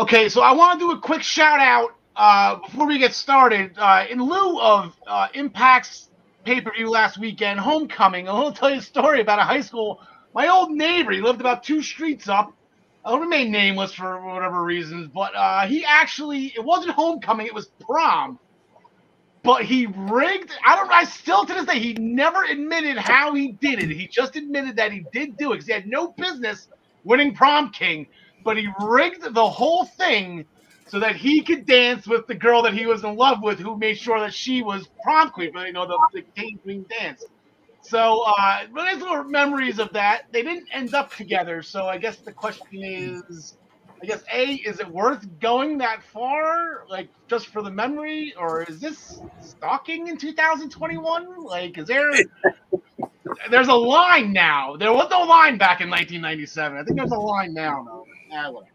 Okay, so I want to do a quick shout out uh, before we get started. Uh, in lieu of uh, Impact's pay per view last weekend, Homecoming, I'll tell you a story about a high school. My old neighbor, he lived about two streets up. I'll remain nameless for whatever reasons, but uh, he actually, it wasn't Homecoming, it was prom. But he rigged, I don't I still to this day, he never admitted how he did it. He just admitted that he did do it because he had no business winning prom king but he rigged the whole thing so that he could dance with the girl that he was in love with, who made sure that she was prom queen, you know the, the king queen dance. So, uh, but there's little memories of that. They didn't end up together, so I guess the question is, I guess a is it worth going that far, like just for the memory, or is this stalking in 2021? Like, is there? there's a line now. There was no line back in 1997. I think there's a line now, though. Allen.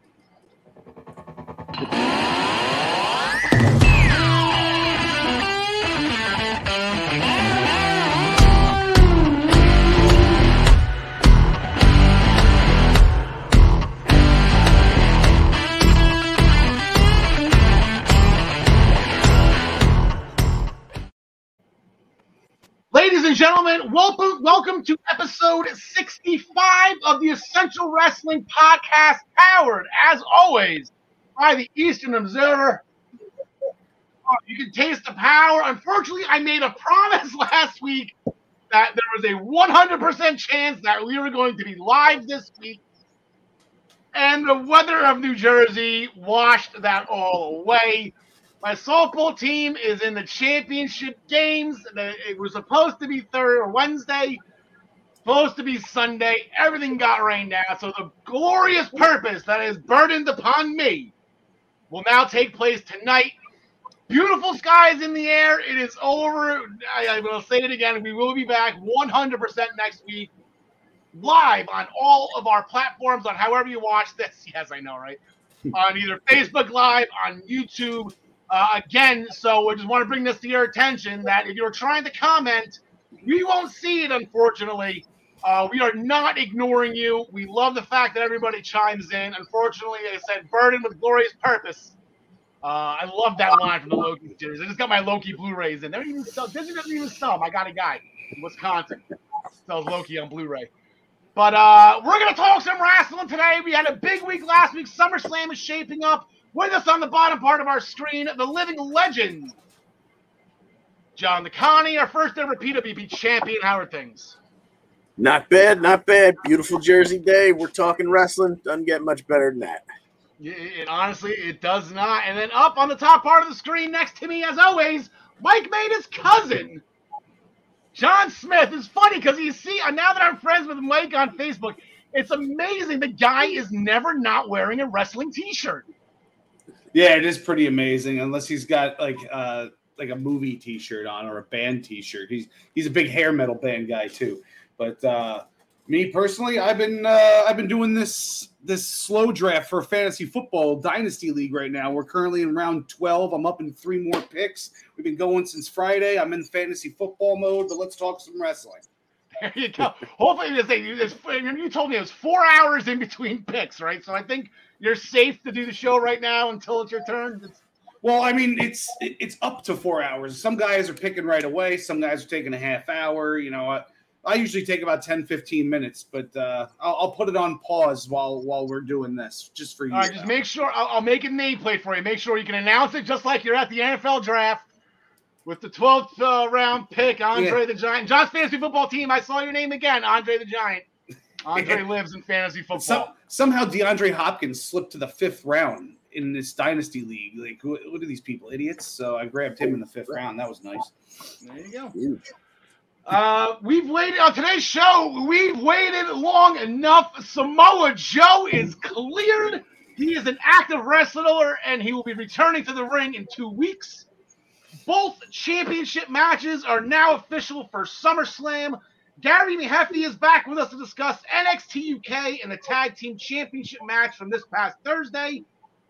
And gentlemen, welcome welcome to episode 65 of the Essential Wrestling Podcast, powered as always by the Eastern Observer. Oh, you can taste the power. Unfortunately, I made a promise last week that there was a 100% chance that we were going to be live this week. And the weather of New Jersey washed that all away. My softball team is in the championship games. It was supposed to be third or Wednesday, supposed to be Sunday. Everything got rained out. So the glorious purpose that is burdened upon me will now take place tonight. Beautiful skies in the air. It is over. I, I will say it again. We will be back 100% next week, live on all of our platforms, on however you watch this. Yes, I know, right? on either Facebook Live, on YouTube, uh, again, so I just want to bring this to your attention that if you're trying to comment, we won't see it, unfortunately. Uh, we are not ignoring you. We love the fact that everybody chimes in. Unfortunately, like I said, burdened with glorious purpose. Uh, I love that line from the Loki series. I just got my Loki Blu-rays in. They don't even sell. Disney doesn't even sell them. I got a guy in Wisconsin sells Loki on Blu-ray. But uh, we're gonna talk some wrestling today. We had a big week last week. SummerSlam is shaping up. With us on the bottom part of our screen, the living legend, John the Connie, our first ever PWP champion. How are things? Not bad, not bad. Beautiful Jersey day. We're talking wrestling. Doesn't get much better than that. It, honestly, it does not. And then up on the top part of the screen next to me, as always, Mike made his cousin, John Smith. It's funny because you see, uh, now that I'm friends with Mike on Facebook, it's amazing. The guy is never not wearing a wrestling T-shirt. Yeah, it is pretty amazing. Unless he's got like uh like a movie T-shirt on or a band T-shirt. He's he's a big hair metal band guy too. But uh, me personally, I've been uh, I've been doing this this slow draft for fantasy football dynasty league right now. We're currently in round twelve. I'm up in three more picks. We've been going since Friday. I'm in fantasy football mode, but let's talk some wrestling. There you go. Hopefully, this thing, you told me it was four hours in between picks, right? So I think you're safe to do the show right now until it's your turn. It's- well, I mean, it's it's up to four hours. Some guys are picking right away. Some guys are taking a half hour. You know, I, I usually take about 10, 15 minutes, but uh, I'll, I'll, put it on pause while while we're doing this, just for you. All right, just make sure I'll, I'll make a nameplate for you. Make sure you can announce it just like you're at the NFL draft with the 12th uh, round pick, Andre yeah. the Giant. John's fantasy football team. I saw your name again, Andre the Giant. Andre lives in fantasy football. Some, somehow DeAndre Hopkins slipped to the fifth round in this dynasty league. Like, what, what are these people, idiots? So I grabbed him in the fifth round. That was nice. There you go. Uh, we've waited on today's show. We've waited long enough. Samoa Joe is cleared. He is an active wrestler, and he will be returning to the ring in two weeks. Both championship matches are now official for SummerSlam. Gary Hefty is back with us to discuss NXT UK and the Tag Team Championship match from this past Thursday.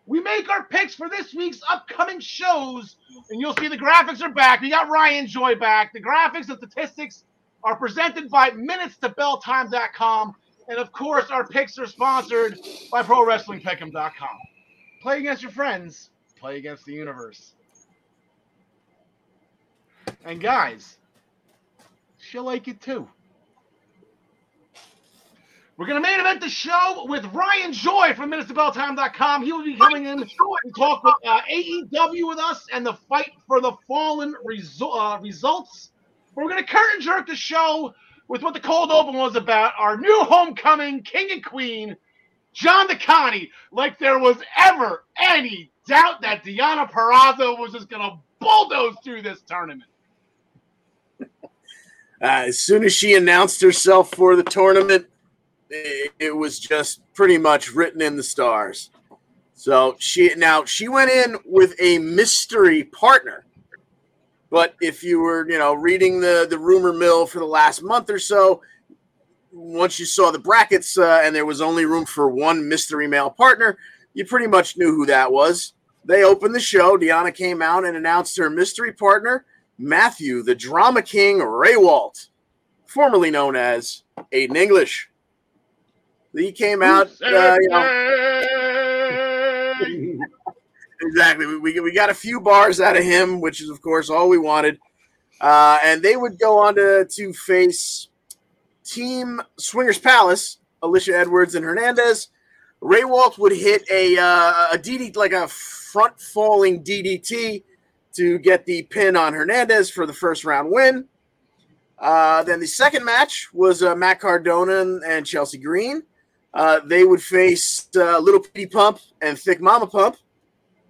We make our picks for this week's upcoming shows, and you'll see the graphics are back. We got Ryan Joy back. The graphics and statistics are presented by MinutesToBellTime.com, and of course, our picks are sponsored by ProWrestlingPick'em.com. play against your friends, play against the universe. And guys, she'll like it too. We're going to main event the show with Ryan Joy from MinutesToBellTime.com. He will be coming in to talk with uh, AEW with us and the fight for the fallen resu- uh, results. We're going to curtain jerk the show with what the cold open was about our new homecoming king and queen, John DeConnie. Like there was ever any doubt that Deonna Purrazzo was just going to bulldoze through this tournament. Uh, as soon as she announced herself for the tournament, it, it was just pretty much written in the stars. So she now she went in with a mystery partner. But if you were, you know, reading the the rumor mill for the last month or so, once you saw the brackets uh, and there was only room for one mystery male partner, you pretty much knew who that was. They opened the show. Deonna came out and announced her mystery partner, Matthew, the drama king Rehwoldt, formerly known as Aiden English. He came out, uh, you know, exactly. We, we, we got a few bars out of him, which is, of course, all we wanted. Uh, and they would go on to, to face Team Swingers Palace, Alisha Edwards and Hernandez. Rehwoldt would hit a, uh, a DD, like a front falling DDT to get the pin on Hernandez for the first round win. Uh, then the second match was uh, Matt Cardona and Chelsea Green. Uh, they would face uh, Little Petey Pump and Thick Mama Pump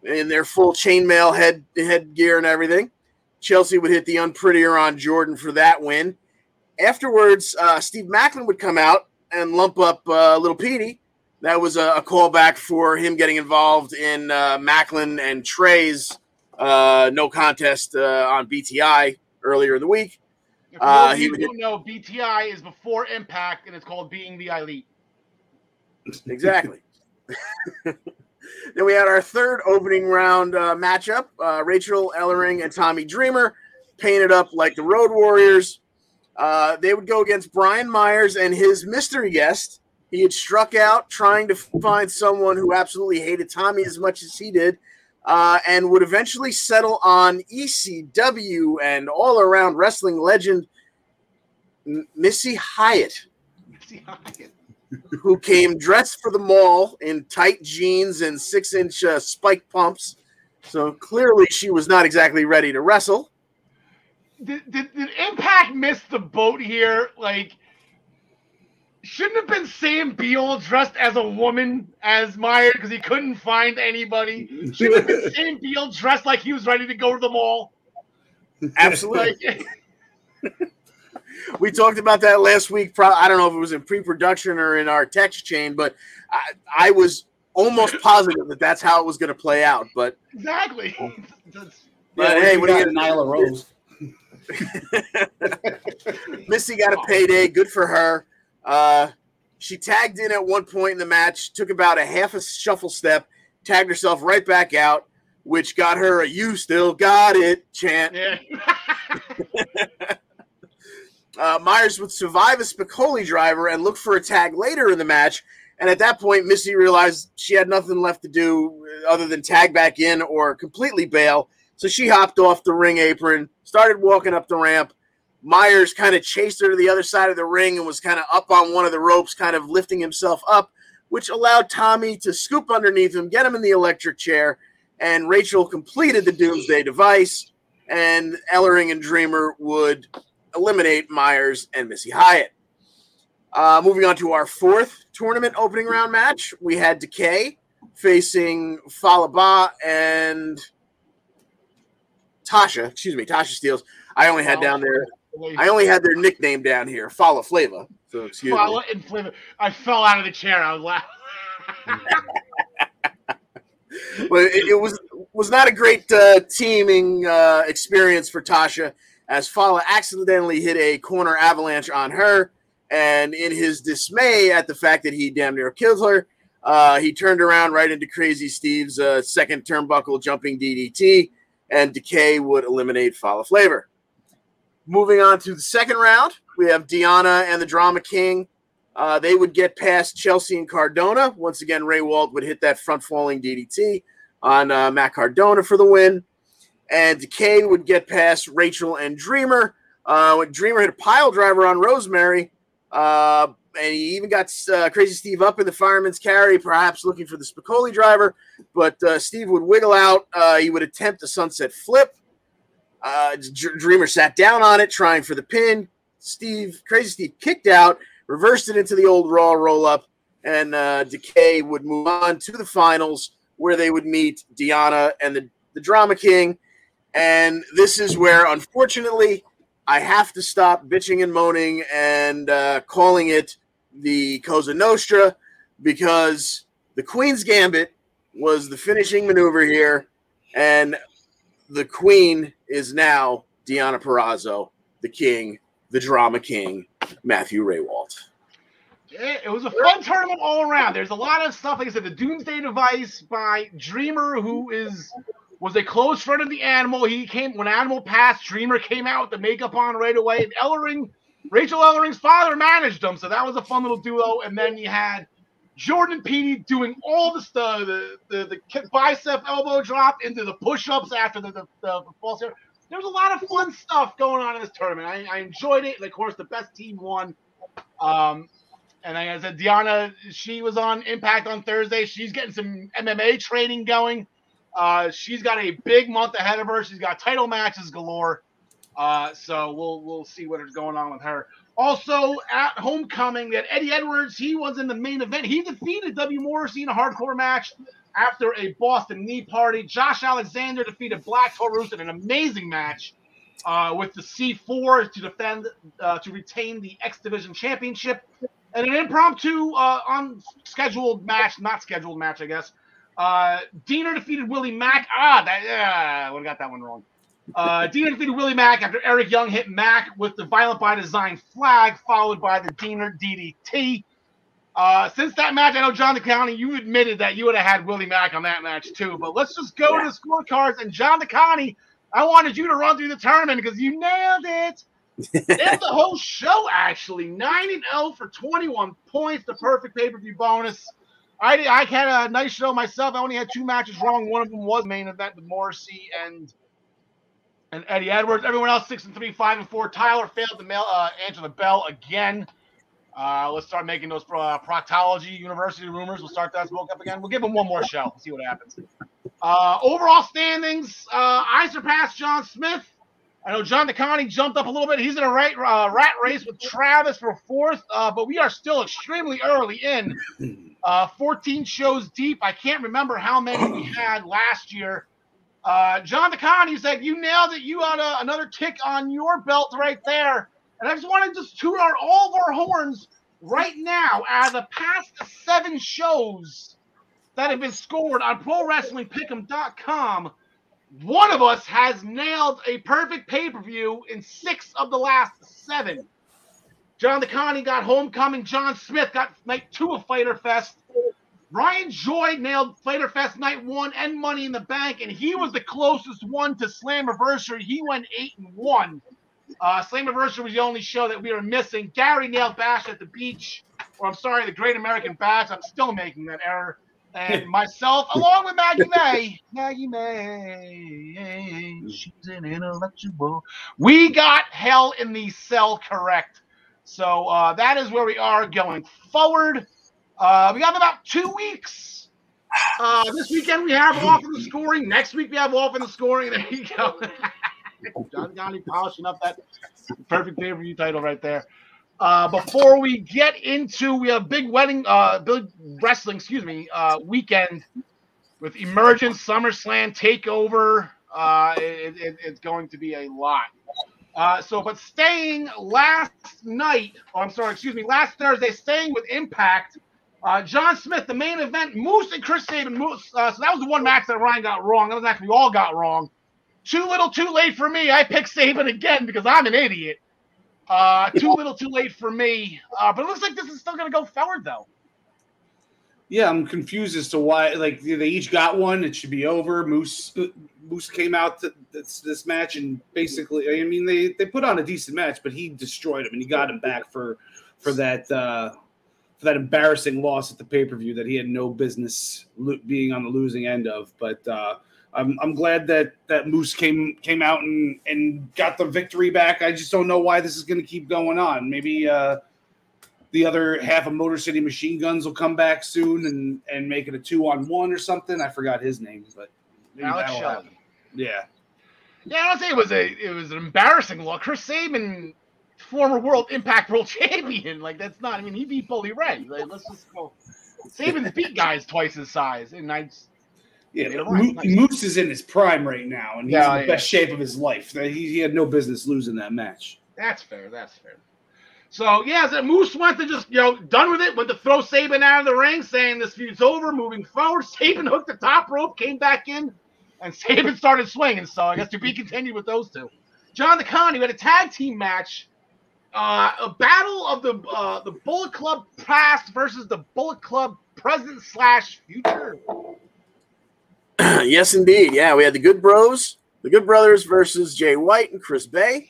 in their full chainmail head headgear and everything. Chelsea would hit the unprettier on Jordan for that win. Afterwards, uh, Steve Maclin would come out and lump up uh, Little Petey. That was a, a, callback for him getting involved in Maclin and Trey's uh, no contest uh, on BTI earlier in the week. If uh, he don't know, BTI is before Impact, and it's called Being the Elite. Exactly. then we had our third opening round uh, matchup: uh, Rachel Ellering and Tommy Dreamer, painted up like the Road Warriors. Uh, they would go against Brian Myers and his mystery guest. He had struck out trying to find someone who absolutely hated Tommy as much as he did, uh, and would eventually settle on ECW and all around wrestling legend Missy Hyatt. Missy Hyatt who came dressed for the mall in tight jeans and six inch uh, spike pumps. So clearly she was not exactly ready to wrestle. Did, did, did Impact miss the boat here? Like, shouldn't have been Sam Beale dressed as a woman as Meyer because he couldn't find anybody. Shouldn't have been Sam Beale dressed like he was ready to go to the mall. Absolutely. We talked about that last week. Pro- I don't know if it was in pre-production or in our text chain, but I, I was almost positive that that's how it was going to play out. But exactly. but yeah, hey, what are you get? Nyla Rose? Missy got a payday. Good for her. Uh, she tagged in at one point in the match, took about a half a shuffle step, tagged herself right back out, which got her a "You still got it" chant. Yeah. uh, Myers would survive a Spicolli driver and look for a tag later in the match. And at that point, Missy realized she had nothing left to do other than tag back in or completely bail. So she hopped off the ring apron, started walking up the ramp. Myers kind of chased her to the other side of the ring and was kind of up on one of the ropes, kind of lifting himself up, which allowed Tommy to scoop underneath him, get him in the electric chair. And Rachel completed the Doomsday device, and Ellering and Dreamer would eliminate Myers and Missy Hyatt. Uh, moving on to our fourth tournament opening round match, we had Decay facing Fallah Bahh and Tasha. Excuse me, Tasha Steelz. I only had down there. I only had their nickname down here, Fallah Flava. So excuse Fala me. Flava. I fell out of the chair. I was laughing. well, it, it, was was not a great uh, teaming uh, experience for Tasha as Fallah accidentally hit a corner avalanche on her. And in his dismay at the fact that he damn near killed her, uh, he turned around right into Crazy Steve's uh, second turnbuckle jumping DDT, and Decay would eliminate Fallah Flavor. Moving on to the second round, we have Deonna and the Drama King Uh, they would get past Chelsea and Cardona. Once again, Rehwoldt would hit that front falling DDT on uh, Matt Cardona for the win. And Decay would get past Rachel and Dreamer. Uh, when Dreamer hit a pile driver on Rosemary, uh, and he even got uh, Crazy Steve up in the fireman's carry, perhaps looking for the Spicolli driver. But uh, Steve would wiggle out. Uh, he would attempt a sunset flip. Uh, Dreamer sat down on it, trying for the pin. Steve, Crazy Steve, kicked out, reversed it into the old Raw roll up, and uh, Decay would move on to the finals where they would meet Deonna and the, the Drama King. And this is where, unfortunately, I have to stop bitching and moaning and uh, calling it the Cosa Nostra because the Queen's Gambit was the finishing maneuver here, and the Queen is now Deonna Purrazzo, the King, the Drama King, Matthew Rehwoldt. Yeah, it was a fun tournament all around. There's a lot of stuff. Like I said, the Doomsday Device by Dreamer, who is was a close friend of the Animal. He came when Animal passed. Dreamer came out with the makeup on right away. And Ellering, Rachel Ellering's father managed them, so that was a fun little duo. And then you had Jordan Petey doing all the stuff, the, the the bicep elbow drop into the push-ups after the, the, the, false. There was a lot of fun stuff going on in this tournament. I, I enjoyed it, and of course, the best team won. Um, and I said, Deonna, she was on Impact on Thursday. She's getting some MMA training going. Uh, she's got a big month ahead of her. She's got title matches galore. Uh, so we'll we'll see what is going on with her. Also at Homecoming, that Eddie Edwards, he was in the main event. He defeated W. Morrissey in a hardcore match after a Boston knee party. Josh Alexander defeated Black Taurus in an amazing match uh, with the C4 to defend uh, to retain the X Division Championship. And an impromptu uh, unscheduled match, not scheduled match, I guess. Uh, Deaner defeated Willie Mack. Ah, that, yeah, I would have got that one wrong. Uh, Deaner defeated Willie Mack after Eric Young hit Mack with the Violent by Design flag, followed by the Deaner DDT. Uh, since that match, I know John DeConnie, you admitted that you would have had Willie Mack on that match too. But let's just go yeah. to the scorecards. And John DeConnie, I wanted you to run through the tournament because you nailed it. and the whole show, actually. 9 and 0 for 21 points, the perfect pay per view bonus. I, I had a nice show myself. I only had two matches wrong. One of them was main event with Morrissey and and Eddie Edwards. Everyone else six and three, five and four. Tyler failed to mail uh, the bell again. Uh, let's start making those uh, proctology university rumors. We'll start that smoke up again. We'll give him one more show. See what happens. Uh, overall standings, uh, I surpassed John Smith. I know John DeConnie jumped up a little bit. He's in a right, uh, rat race with Travis for fourth, uh, but we are still extremely early in. Uh, 14 shows deep. I can't remember how many we had last year. Uh, John DeConnie said, You nailed it. You had a, another tick on your belt right there. And I just want to just toot our, all of our horns right now as the past seven shows that have been scored on ProWrestlingPick'em.com. One of us has nailed a perfect pay per view in six of the last seven. John the DeConnie got Homecoming. John Smith got night two of Fyter Fest. Ryan Joy nailed Fyter Fest night one and Money in the Bank, and he was the closest one to Slammiversary. He went eight and one. Uh, Slammiversary was the only show that we were missing. Gary nailed Bash at the Beach, or I'm sorry, the Great American Bash. I'm still making that error. And myself, along with Maggie May, Maggie May, she's an intellectual. We got Hell in the Cell correct. So uh, that is where we are going forward. Uh, we have about two weeks. Uh, this weekend we have off in the scoring. Next week we have off in the scoring. There you go. John Gotti polishing up that perfect pay per view title right there. Uh, before we get into, we have big wedding, uh, big wrestling, excuse me, uh, weekend with Emergence, SummerSlam, Takeover. Uh, it, it, it's going to be a lot. Uh, so, but staying last night, oh, I'm sorry, excuse me, last Thursday, staying with Impact, uh, John Smith, the main event, Moose and Chris Sabin. Moose, uh, so that was the one match that Ryan got wrong. That was actually we all got wrong. Too little, too late for me. I picked Sabin again because I'm an idiot. Uh, too little, too late for me. Uh, but it looks like this is still going to go forward, though. Yeah, I'm confused as to why. Like they each got one. It should be over. Moose Moose came out to this, this match and basically, I mean, they they put on a decent match, but he destroyed him and he got him back for for that uh, for that embarrassing loss at the pay per view that he had no business lo- being on the losing end of. But uh, I'm I'm glad that that Moose came came out and and got the victory back. I just don't know why this is going to keep going on. Maybe uh, the other half of Motor City Machine Guns will come back soon and and make it a two on one or something. I forgot his name, but Alex Shelley. Yeah. Yeah, I don't say it was a it was an embarrassing look. Chris Sabin, former World Impact World Champion, like that's not. I mean, he beat Bully Ray. Like, let's just go. Sabin's beat guys twice his size, and I. Yeah, Mo- nice. Moose is in his prime right now, and he's Yeah, in the yeah. best shape of his life. He, he had no business losing that match. That's fair. That's fair. So yeah, so Moose went to just you know done with it. Went to throw Sabin out of the ring, saying this feud's over, moving forward. Sabin hooked the top rope, came back in, and Sabin started swinging. So I guess to be continued with those two. John the DeConnie we had a tag team match, uh, a battle of the uh, the Bullet Club past versus the Bullet Club present slash future. yes, indeed. Yeah, we had the Good Bros, the Good Brothers versus Jay White and Chris Bey.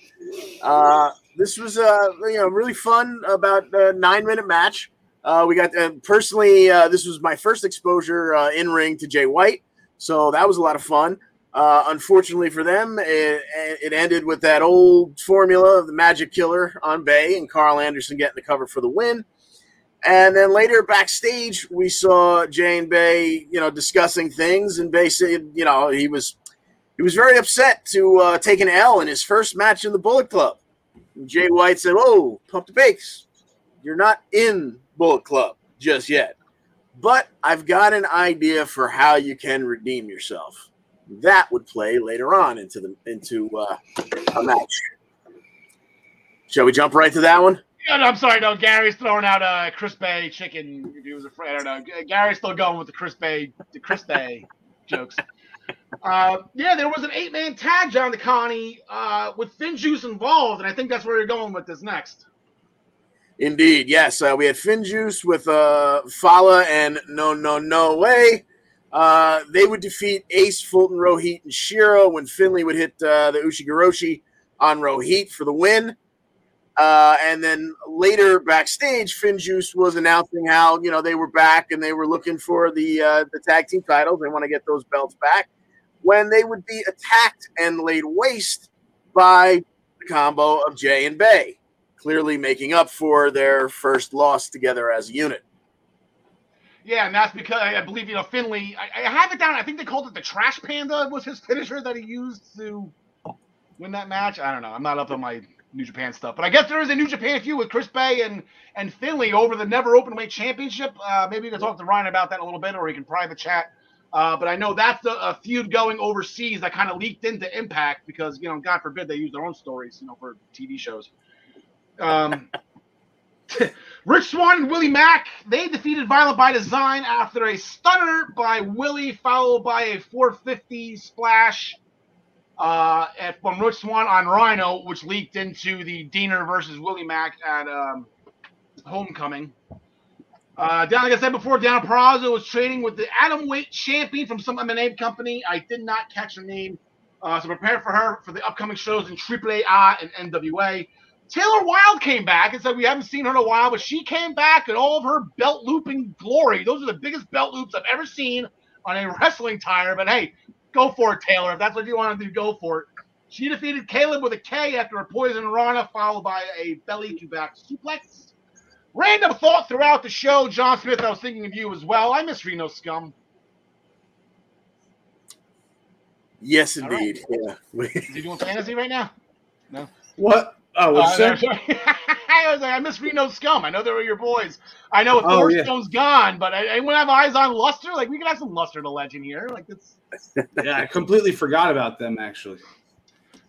Uh, this was uh, you know really fun, about a nine minute match. Uh, we got personally, uh, this was my first exposure in ring to Jay White, so that was a lot of fun. Uh, unfortunately for them, it, it ended with that old formula of the Magic Killer on Bey and Karl Anderson getting the cover for the win. And then later backstage, we saw Jay and Bey, you know, discussing things, and Bey said, you know, he was he was very upset to uh, take an L in his first match in the Bullet Club. And Jay White said, "Oh, pump the brakes. You're not in Bullet Club just yet, but I've got an idea for how you can redeem yourself. That would play later on into the into uh, a match. Shall we jump right to that one? Yeah, no, I'm sorry. No, Gary's throwing out uh, Chris Bey chicken. If he was afraid, I don't know. Gary's still going with the Chris Bey, the Chris Bey jokes. Uh, yeah, there was an eight-man tag, John DeConnie, uh, with FinJuice involved, and I think that's where you're going with this next. Indeed, yes. Uh, we had FinJuice with uh, Fallah and No No No Way. Uh, they would defeat Ace, Fulton, Rohit, and Shiro when Finlay would hit uh, the Ushigoroshi on Rohit for the win. Uh, and then later backstage, FinJuice was announcing how you know they were back and they were looking for the uh, the tag team titles. They want to get those belts back when they would be attacked and laid waste by the combo of Jay and Bey clearly making up for their first loss together as a unit. Yeah, and that's because I believe you know Finlay. I, I have it down. I think they called it the Trash Panda was his finisher that he used to win that match. I don't know. I'm not up on my New Japan stuff, but I guess there is a New Japan feud with Chris Bey and and Finlay over the Never Openweight Championship. Uh, maybe you can talk to Ryan about that a little bit, or he can private chat. Uh, but I know that's a, a feud going overseas that kind of leaked into Impact because you know, God forbid they use their own stories, you know, for TV shows. Um, Rich Swann and Willie Mack, they defeated Violent by Design after a stunner by Willie, followed by a 450 splash uh, from Rich Swann on Rhino, which leaked into the Deaner versus Willie Mack at um, Homecoming. Uh, down, like I said before, Deonna Purrazzo was training with the Atom Weight champion from some MMA company. I did not catch her name. Uh, so prepare for her for the upcoming shows in AAA and NWA. Taylor Wilde came back and said we haven't seen her in a while, but she came back in all of her belt looping glory. Those are the biggest belt loops I've ever seen on a wrestling tire. But hey, go for it, Taylor. If that's what you want to do, go for it. She defeated Kaleb with a K after a poison rana, followed by a belly to back suplex. Random thought throughout the show, John Smith. I was thinking of you as well. I miss Reno Scum. Yes, All right. indeed. Yeah. Is he doing fantasy right now? No. What? Oh, Uh, no, that? I was like, I miss Reno Scum. I know they were your boys. I know Oh, Thor yeah. Gone, but I, anyone have eyes on Luster? Like, we could have some Luster to legend here. Like, it's yeah, I completely forgot about them actually.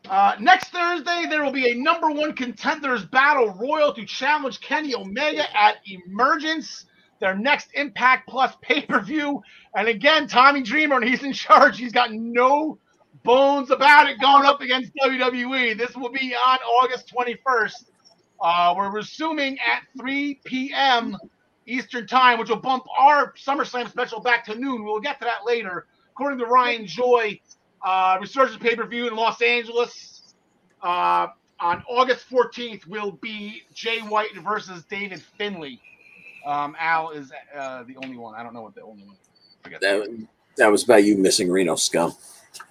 uh, next Thursday. There will be a number one contenders battle royal to challenge Kenny Omega at Emergence, their next Impact Plus pay per view. And again, Tommy Dreamer, and he's in charge. He's got no bones about it going up against WWE. This will be on August 21st. Uh, we're resuming at 3 p.m. Eastern Time, which will bump our SummerSlam special back to noon. We'll get to that later. According to Ryan Joy, uh, Resurgence pay per view in Los Angeles uh, on August 14th will be Jay White versus David Finlay. Um, Al is uh, the only one. I don't know what the only one. That, that was about you missing Reno scum.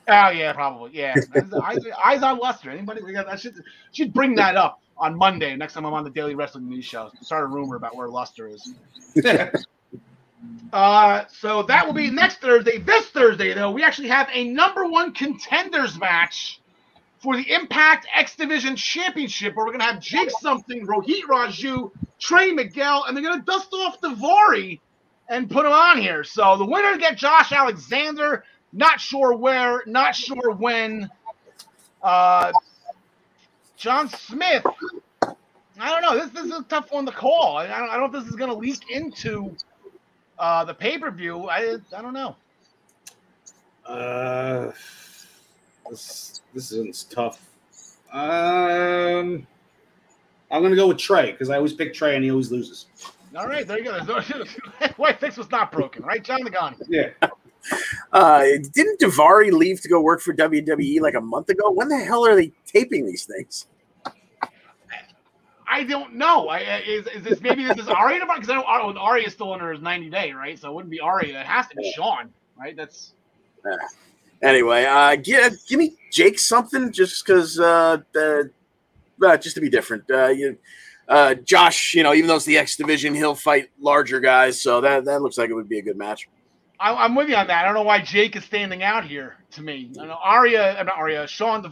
Oh yeah, probably. Yeah. eyes, eyes on Luster. Anybody? We got, I should should bring that up on Monday next time I'm on the Daily Wrestling News Show. Start a rumor about where Luster is. Uh, so that will be next Thursday. This Thursday, though, we actually have a number one contenders match for the Impact X Division Championship, where we're gonna have Jake something, Rohit Raju, Trey Miguel, and they're gonna dust off Davari and put him on here. So the winner get Josh Alexander. Not sure where, not sure when. Uh, John Smith. I don't know. This, this is a tough one to call. I, don't, I don't know if this is going to leak into uh, the pay per view. I I don't know. Uh, this this is tough. Um, I'm gonna go with Trey because I always pick Trey and he always loses. All right, there you go. White Fix was not broken, right, John Nagani? Yeah. Uh, didn't Davari leave to go work for WWE like a month ago? When the hell are they taping these things? I don't know. I, is, is this maybe this is Ari because I know Ari, Ari is still under his 90 day, right? So it wouldn't be Ari. It has to be Sean, right? That's Anyway, uh, give, give me Jake something just because, uh, uh, uh, just to be different. Uh, you, uh, Josh, you know, even though it's the X division, he'll fight larger guys, so that that looks like it would be a good match. I, I'm with you on that. I don't know why Jake is standing out here to me. I know Arya, uh, not Arya, Sean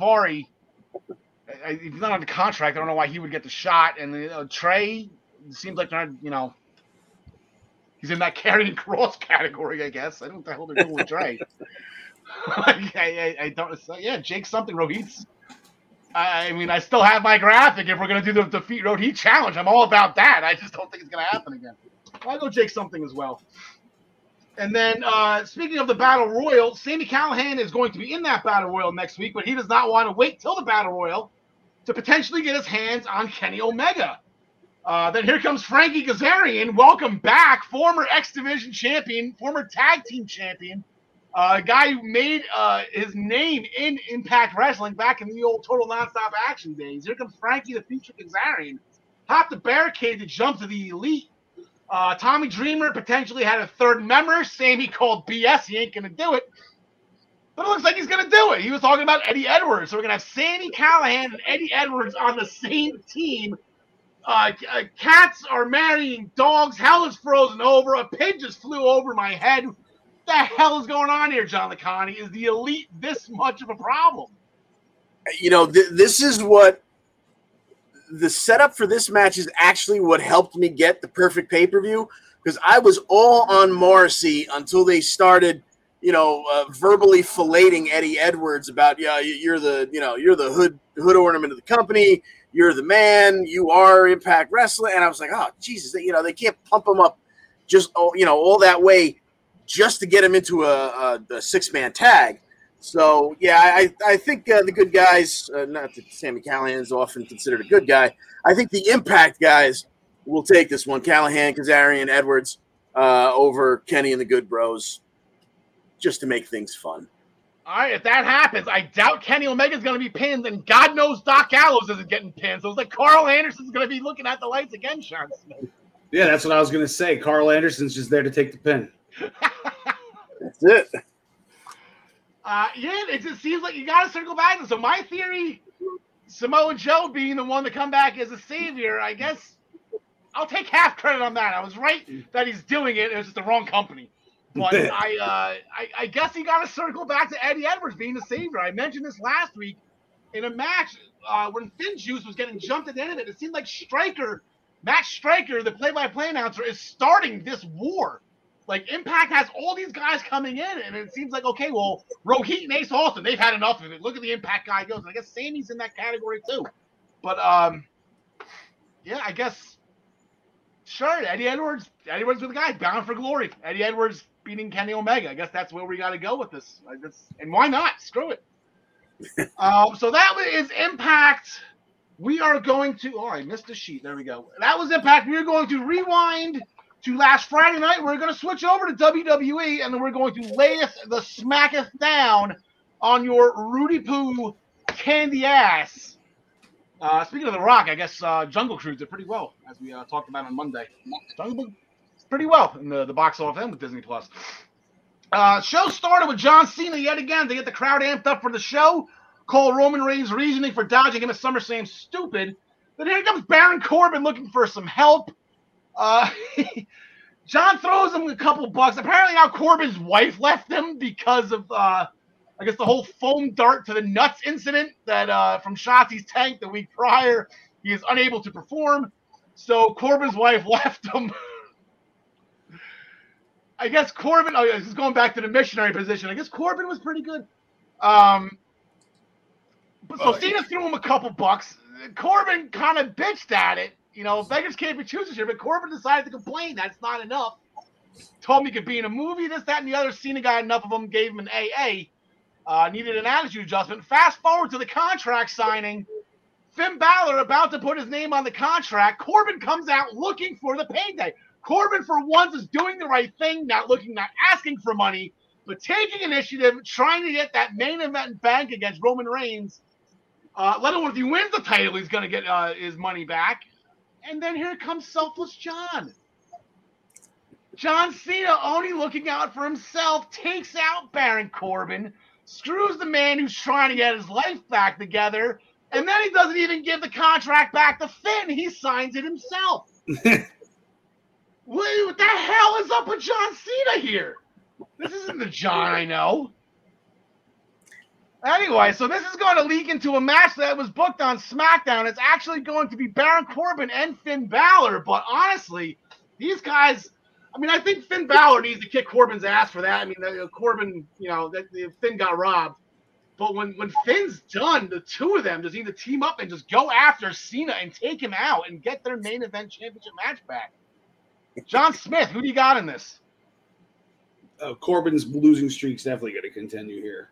I- he's not on the contract. I don't know why he would get the shot. And Trey seems like they're not, you know, he's in that carrying cross category. I guess I don't know what the hell they're doing with Trey. I, I, I don't. Yeah, Jake something. Rohit's. I mean, I still have my graphic. If we're gonna do the defeat Rohit challenge, I'm all about that. I just don't think it's gonna happen again. I'll go Jake something as well. And then, uh, speaking of the Battle Royal, Sami Callihan is going to be in that Battle Royal next week, but he does not want to wait till the Battle Royal to potentially get his hands on Kenny Omega. Uh, then here comes Frankie Kazarian. Welcome back, former X Division champion, former tag team champion, uh, a guy who made uh, his name in Impact Wrestling back in the old Total Nonstop Action days. Here comes Frankie, the future Kazarian. Hop the barricade to jump to the elite. Uh, Tommy Dreamer potentially had a third member. Sami called BS. He ain't gonna do it. But it looks like he's gonna do it. He was talking about Eddie Edwards. So we're gonna have Sami Callihan and Eddie Edwards on the same team. Uh, uh, cats are marrying dogs. Hell is frozen over. A pig just flew over my head. The hell is going on here, John DeConnie? Is the elite this much of a problem? You know, th- this is what the setup for this match is actually what helped me get the perfect pay per view because I was all on Morrissey until they started, you know, uh, verbally filleting Eddie Edwards about, yeah, you- you're the, you know, you're the hood hood ornament of the company, you're the man, you are Impact Wrestling, and I was like, oh Jesus, you know, they can't pump him up just, you know, all that way just to get him into a, a, a six man tag. So yeah, I I think uh, the good guys, uh, not that Sami Callihan is often considered a good guy. I think the Impact guys will take this one: Callihan, Kazarian, Edwards uh, over Kenny and the Good Bros, just to make things fun. All right, if that happens, I doubt Kenny Omega's going to be pinned, and God knows Doc Gallows isn't getting pinned. So it's like Karl Anderson's going to be looking at the lights again, Sean Smith. Yeah, that's what I was gonna say. Karl Anderson's just there to take the pin. That's it. Uh, yeah, it just seems like you got to circle back. So my theory, Samoa Joe being the one to come back as a savior, I guess I'll take half credit on that. I was right that he's doing it. It was just the wrong company. But I, uh, I, I guess you got to circle back to Eddie Edwards being the savior. I mentioned this last week in a match uh, when FinJuice was getting jumped at the end of it. It seemed like Striker, Matt Striker, the play-by-play announcer, is starting this war. Like Impact has all these guys coming in, and it seems like okay, well, Rohit and Ace Austin, they've had enough of it. Look at the Impact guy goes. And I guess Sami's in that category too. But um, yeah, I guess sure. Eddie Edwards, Eddie Edwards with the guy bound for glory. Eddie Edwards beating Kenny Omega. I guess that's where we got to go with this. Guess, and why not? Screw it. um, so that is Impact. We are going to. Oh, I missed a sheet. There we go. That was Impact. We are going to rewind to last Friday night. We're going to switch over to WWE, and then we're going to layeth the smacketh down on your Rudy Poo candy ass. Uh, speaking of The Rock, I guess uh, Jungle Cruise did pretty well, as we uh, talked about on Monday. Jungle, pretty well in the, the box office and with Disney Plus. Uh, show started with John Cena yet again to get the crowd amped up for the show. Call Roman Reigns' reasoning for dodging him at SummerSlam stupid. Then here comes Baron Corbin looking for some help. Uh, John throws him a couple bucks. Apparently now Corbin's wife left him because of uh, I guess the whole foam dart to the nuts incident that uh, from Shotzi's tank the week prior. He is unable to perform. So Corbin's wife left him. I guess Corbin. Oh, yeah, he's going back to the missionary position. I guess Corbin was pretty good. Um, but so Oh, Cena threw him a couple bucks. Corbin kind of bitched at it. You know, beggars can't be choosers here, but Corbin decided to complain. That's not enough. Told me he could be in a movie, this, that, and the other. Cena got enough of them, gave him an AA. Uh, needed an attitude adjustment. Fast forward to the contract signing. Finn Balor about to put his name on the contract. Corbin comes out looking for the payday. Corbin, for once, is doing the right thing, not looking, not asking for money, but taking initiative, trying to get that main event bank against Roman Reigns. Uh, let alone if he wins the title, he's going to get uh, his money back. And then here comes Selfless John. John Cena, only looking out for himself, takes out Baron Corbin, screws the man who's trying to get his life back together, and then he doesn't even give the contract back to Finn. He signs it himself. What the hell is up with John Cena here? This isn't the John I know. Anyway, so this is going to leak into a match that was booked on SmackDown. It's actually going to be Baron Corbin and Finn Balor, but honestly, these guys. I mean, I think Finn Balor needs to kick Corbin's ass for that. I mean, uh, Corbin, you know, that, Finn got robbed. But when when Finn's done, the two of them just need to team up and just go after Cena and take him out and get their main event championship match back. John Smith, who do you got in this? uh, Corbin's losing streak's definitely going to continue here.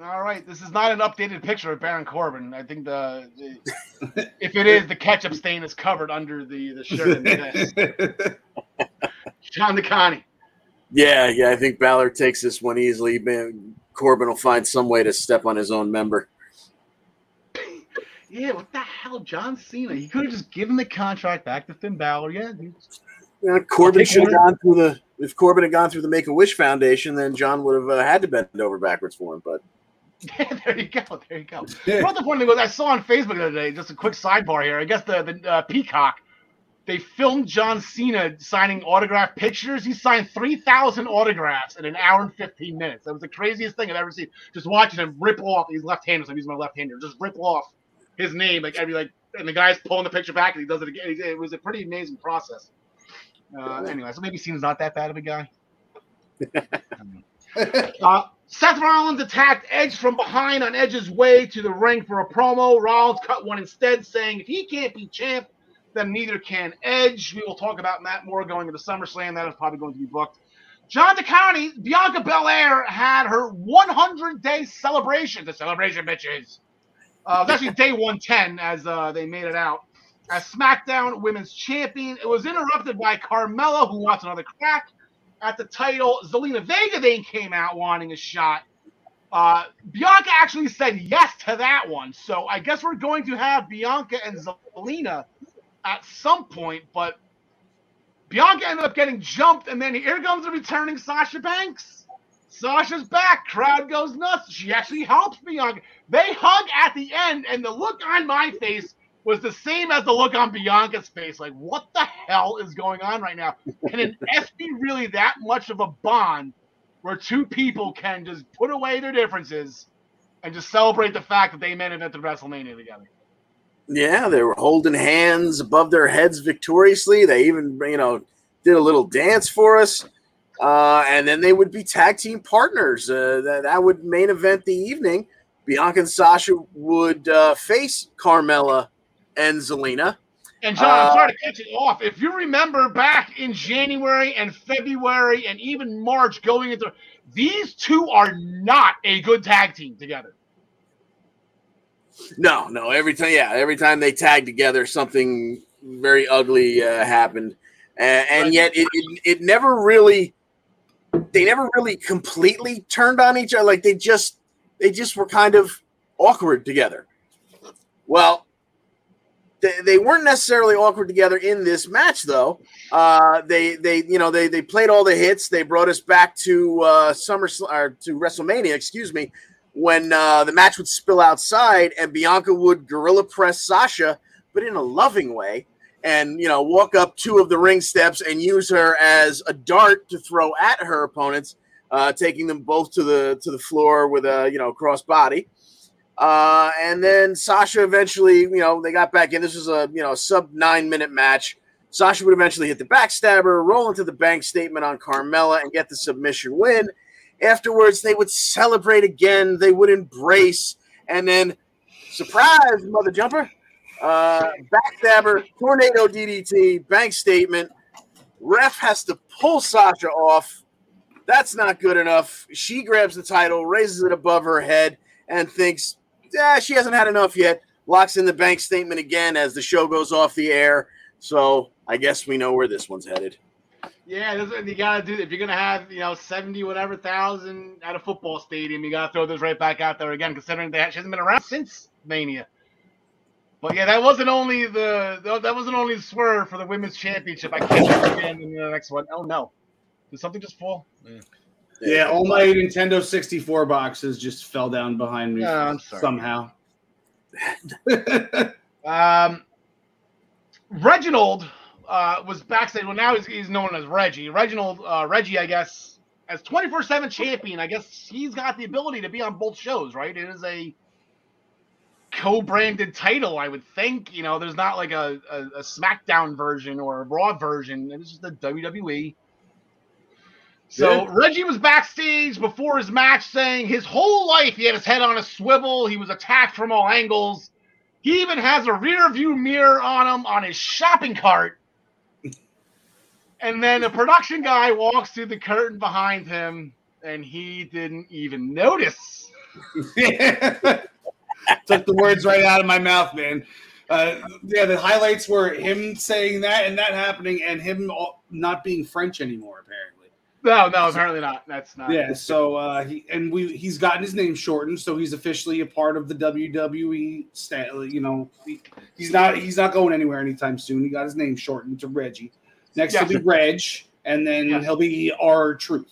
All right, this is not an updated picture of Baron Corbin. I think the, the if it is, the ketchup stain is covered under the the shirt. The. John DeConnie. Yeah, yeah, I think Balor takes this one easily. Man, Corbin will find some way to step on his own member. Yeah, what the hell, John Cena? He could have just given the contract back to Finn Balor. Yeah, dude. You know, Corbin should have gone through the. If Corbin had gone through the Make a Wish Foundation, then John would have uh, had to bend over backwards for him. But Yeah, there you go. There you go. What the thing was? I saw on Facebook the other day, just a quick sidebar here. I guess the, the uh, Peacock, they filmed John Cena signing autograph pictures. He signed 3,000 autographs in an hour and 15 minutes. That was the craziest thing I've ever seen. Just watching him rip off, he's left handed, so I'm using my left hand hander, just rip off his name. Like, be like, and the guy's pulling the picture back and he does it again. It was a pretty amazing process. Uh, anyway, so maybe Cena's not that bad of a guy. Uh, Seth Rollins attacked Edge from behind on Edge's way to the ring for a promo. Rollins cut one instead, saying if he can't be champ, then neither can Edge. We will talk about Matt Moore going into SummerSlam. That is probably going to be booked. John DeConnie, Bianca Belair had her 100 day celebration. The celebration, bitches. Uh, it was actually day 110 as uh, they made it out. As SmackDown Women's Champion, it was interrupted by Carmella, who wants another crack at the title. Zelina Vega then came out wanting a shot. Uh, Bianca actually said yes to that one. So I guess we're going to have Bianca and Zelina at some point, but Bianca ended up getting jumped, and then here comes the returning Sasha Banks. Sasha's back. Crowd goes nuts. She actually helps Bianca. They hug at the end, and the look on my face was the same as the look on Bianca's face. Like, what the hell is going on right now? Can an S be really that much of a bond where two people can just put away their differences and just celebrate the fact that they met at the WrestleMania together? yeah, they were holding hands above their heads victoriously. They even, you know, did a little dance for us. Uh, and then they would be tag team partners. Uh, that, that would main event the evening. Bianca and Sasha would uh, face Carmella and Zelina. And John, I'm Uh, sorry to cut you off. If you remember back in January and February and even March going into these two are not a good tag team together. No, no. Every time, yeah, every time they tag together, something very ugly uh, happened, and, and yet it, it it never really, they never really completely turned on each other. Like they just they just were kind of awkward together. Well, they, they weren't necessarily awkward together in this match, though. Uh, they they you know they they played all the hits. They brought us back to uh, Summer or to WrestleMania, excuse me, when uh, the match would spill outside and Bianca would gorilla press Sasha, but in a loving way, and you know walk up two of the ring steps and use her as a dart to throw at her opponents, uh, taking them both to the to the floor with a you know cross body. Uh, and then Sasha eventually, you know, they got back in. This was a you know sub nine minute match. Sasha would eventually hit the backstabber, roll into the bank statement on Carmella, and get the submission win. Afterwards, they would celebrate again. They would embrace, and then surprise, mother jumper, uh, backstabber, tornado DDT, bank statement. Ref has to pull Sasha off. That's not good enough. She grabs the title, raises it above her head, and thinks, yeah, she hasn't had enough yet. Locks in the bank statement again as the show goes off the air. So I guess we know where this one's headed. Yeah, this, you gotta do. If you're gonna have you know seventy whatever thousand at a football stadium, you gotta throw those right back out there again. Considering that she hasn't been around since Mania. But yeah, that wasn't only the that wasn't only the swerve for the women's championship. I can't again in the next one. Oh no, did something just fall? Yeah. Yeah, all my Nintendo 64 boxes just fell down behind me Oh, somehow. Um, Reginald uh, was backstage. Well, now he's, he's known as Reggie. Reginald, uh, Reggie, I guess, as 24 7 champion, I guess he's got the ability to be on both shows, right? It is a co branded title, I would think. You know, there's not like a, a, a SmackDown version or a Raw version, it's just the WWE. So Yeah. Reggie was backstage before his match saying his whole life he had his head on a swivel. He was attacked from all angles. He even has a rear view mirror on him on his shopping cart. And then a production guy walks through the curtain behind him and he didn't even notice. Took the words right out of my mouth, man. Uh, yeah, the highlights were him saying that and that happening, and him all- not being French anymore, apparently. No, no, apparently not. That's not. Yeah, so uh, he and we he's gotten his name shortened, so he's officially a part of the WWE. Sta- you know, he, he's not he's not going anywhere anytime soon. He got his name shortened to Reggie. Next he'll be Reg, and then he'll be R Truth.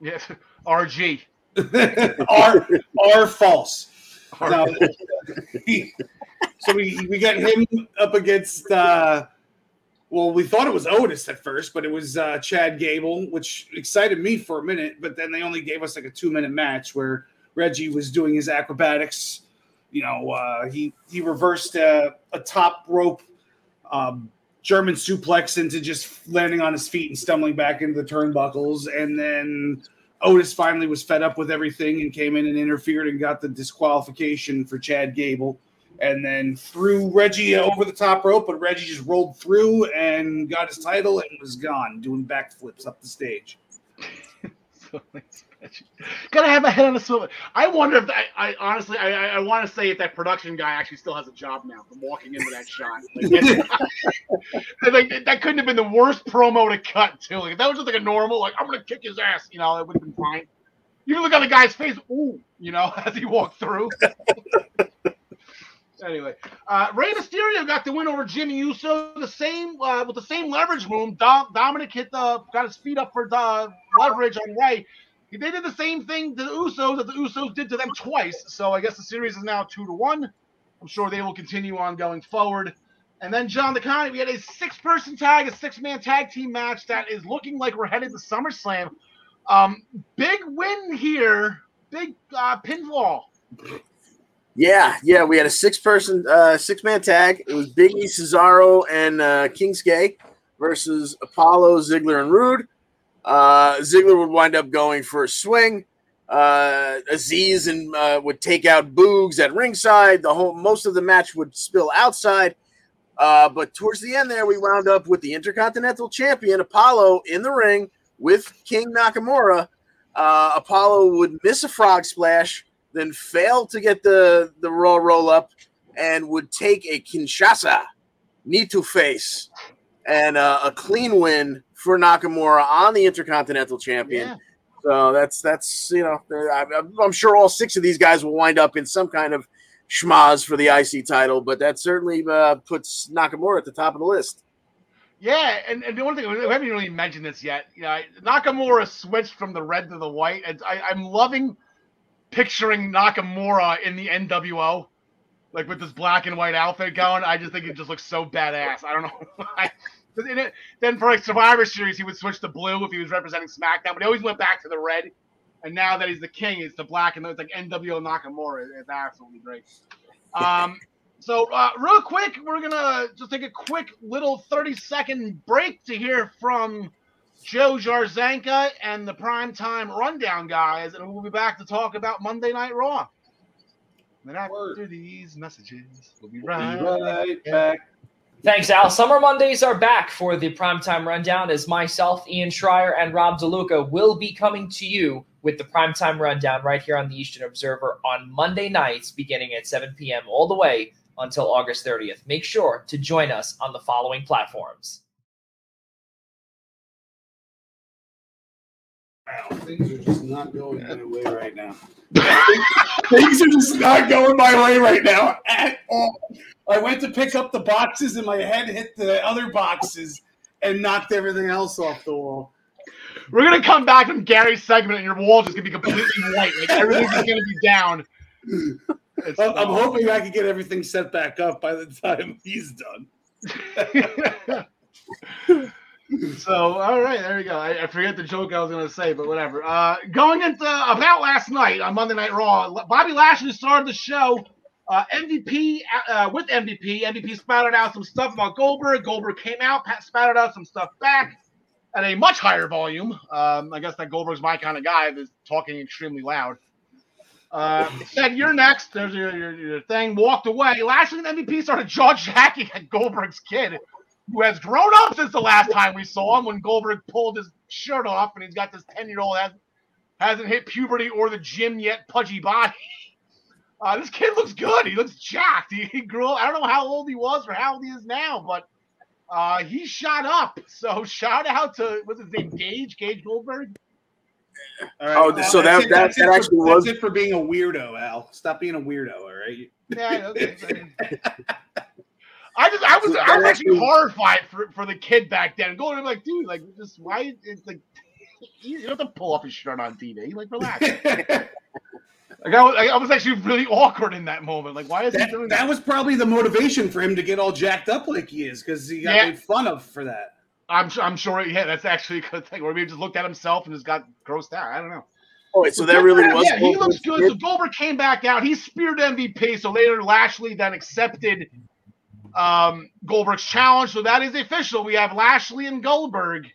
Yeah. RG. R R false. Now, he- so we we got him up against. Uh, well, we thought it was Otis at first, but it was uh, Chad Gable, which excited me for a minute. But then they only gave us like a two minute match where Reggie was doing his acrobatics. You know, uh, he he reversed a, a top rope um, German suplex into just landing on his feet and stumbling back into the turnbuckles, and then Otis finally was fed up with everything and came in and interfered and got the disqualification for Chad Gable. And then threw Reggie over the top rope, but Reggie just rolled through and got his title and was gone, doing backflips up the stage. Gotta have a head on a swivel. I wonder if I, I honestly, I, I, want to say if that production guy actually still has a job now from walking into that shot. Like, like, that couldn't have been the worst promo to cut too. Like if that was just like a normal, like I'm gonna kick his ass, you know, it would have been fine. You can look at the guy's face, ooh, you know, as he walked through. Anyway, uh, Rey Mysterio got the win over Jimmy Uso. The same uh, with the same leverage room. Dom, Dominic hit the got his feet up for the leverage on Rey. They did the same thing to the Usos that the Usos did to them twice. So I guess the series is now two to one. I'm sure they will continue on going forward. And then John DeConnie, we had a six-person tag, a six-man tag team match that is looking like we're headed to SummerSlam. Um, big win here, big uh, pinfall. Yeah, yeah, we had a six-person, uh, six-man tag. It was Big E, Cesaro, and uh, Kingsgay versus Apollo, Ziggler, and Roode. Uh, Ziggler would wind up going for a swing. Uh, Azeez and uh, would take out Boogs at ringside. The whole most of the match would spill outside. Uh, but towards the end, there we wound up with the Intercontinental Champion Apollo in the ring with King Nakamura. Uh, Apollo would miss a frog splash, then fail to get the the raw roll up, and would take a Kinshasa knee to face and uh, a clean win for Nakamura on the Intercontinental Champion. Yeah. So that's that's you know I'm sure all six of these guys will wind up in some kind of schmaz for the IC title, but that certainly uh, puts Nakamura at the top of the list. Yeah, and, and the one thing we haven't really mentioned this yet. You know, Nakamura switched from the red to the white, and I, I'm loving picturing Nakamura in the NWO, like with this black and white outfit going. I just think it just looks so badass. I don't know why. It, then for like Survivor Series, he would switch to blue if he was representing SmackDown, but he always went back to the red. And now that he's the king, it's the black, and it's like NWO Nakamura. It's absolutely great. Um, so uh, real quick, we're gonna just take a quick little thirty second break to hear from Joe Jarzanka and the primetime rundown guys, and we'll be back to talk about Monday Night Raw. And then after Word. these messages, we'll be right, we'll be right back. Thanks, Al. Summer Mondays are back for the primetime rundown as myself, Ian Schreier, and Rob DeLuca will be coming to you with the primetime rundown right here on the Eastern Observer on Monday nights beginning at 7 p.m. all the way until August 30th. Make sure to join us on the following platforms. Wow, things are just not going my way right now. things are just not going my way right now at all. I went to pick up the boxes and my head hit the other boxes and knocked everything else off the wall. We're gonna come back from Gary's segment and your wall just gonna be completely white. Like everything's gonna be down. I'm, I'm hoping I can get everything set back up by the time he's done. so all right, there you go. I, I, forget the joke I was gonna say, but whatever. Uh, going into about last night on Monday Night Raw, Bobby Lashley started the show. Uh, MVP uh, with MVP, MVP spouted out some stuff about Goldberg. Goldberg came out, spouted out some stuff back at a much higher volume. Um, I guess that Goldberg's my kind of guy that's talking extremely loud. Uh, said you're next. There's your, your, your, thing. Walked away. Lashley and MVP started jaw jacking at Goldberg's kid who has grown up since the last time we saw him when Goldberg pulled his shirt off and he's got this 10 year old that hasn't hit puberty or the gym yet, pudgy body. Uh, this kid looks good. He looks jacked. He, he, grew up. I don't know how old he was or how old he is now, but uh, he shot up. So shout out to what's his name, Gage, Gage Goldberg. Right. Oh, uh, so that that, that actually for, was it for being a weirdo, Al. Stop being a weirdo, all right? Yeah. Okay. I just I was I was actually horrified for, for the kid back then. Going like, dude, like just why it's like you don't have to pull off his shirt on TV. Like, relax. like I was, I was actually really awkward in that moment. Like, why is that, he doing that? That was probably the motivation for him to get all jacked up like he is because he got yeah. made fun of for that. I'm I'm sure. Yeah, that's actually a good thing. Or maybe just looked at himself and just got grossed out. I don't know. Oh, wait, so that really was. Yeah, he looks good. So Goldberg came back out. He speared MVP. So later, Lashley then accepted um, Goldberg's challenge. So that is official. We have Lashley and Goldberg.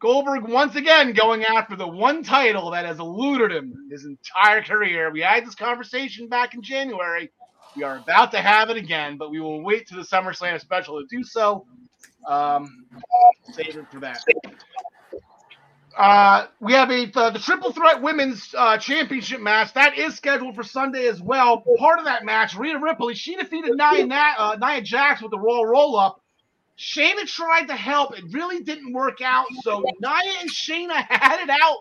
Goldberg once again going after the one title that has eluded him his entire career. We had this conversation back in January. We are about to have it again, but we will wait to the SummerSlam special to do so. Um, save it for that. Uh, we have a uh, the triple threat women's uh, championship match that is scheduled for Sunday as well. Part of that match, Rhea Ripley, she defeated Nia, uh, Nia Jax with the Royal Roll Up. Shayna tried to help, it really didn't work out. So Nia and Shayna had it out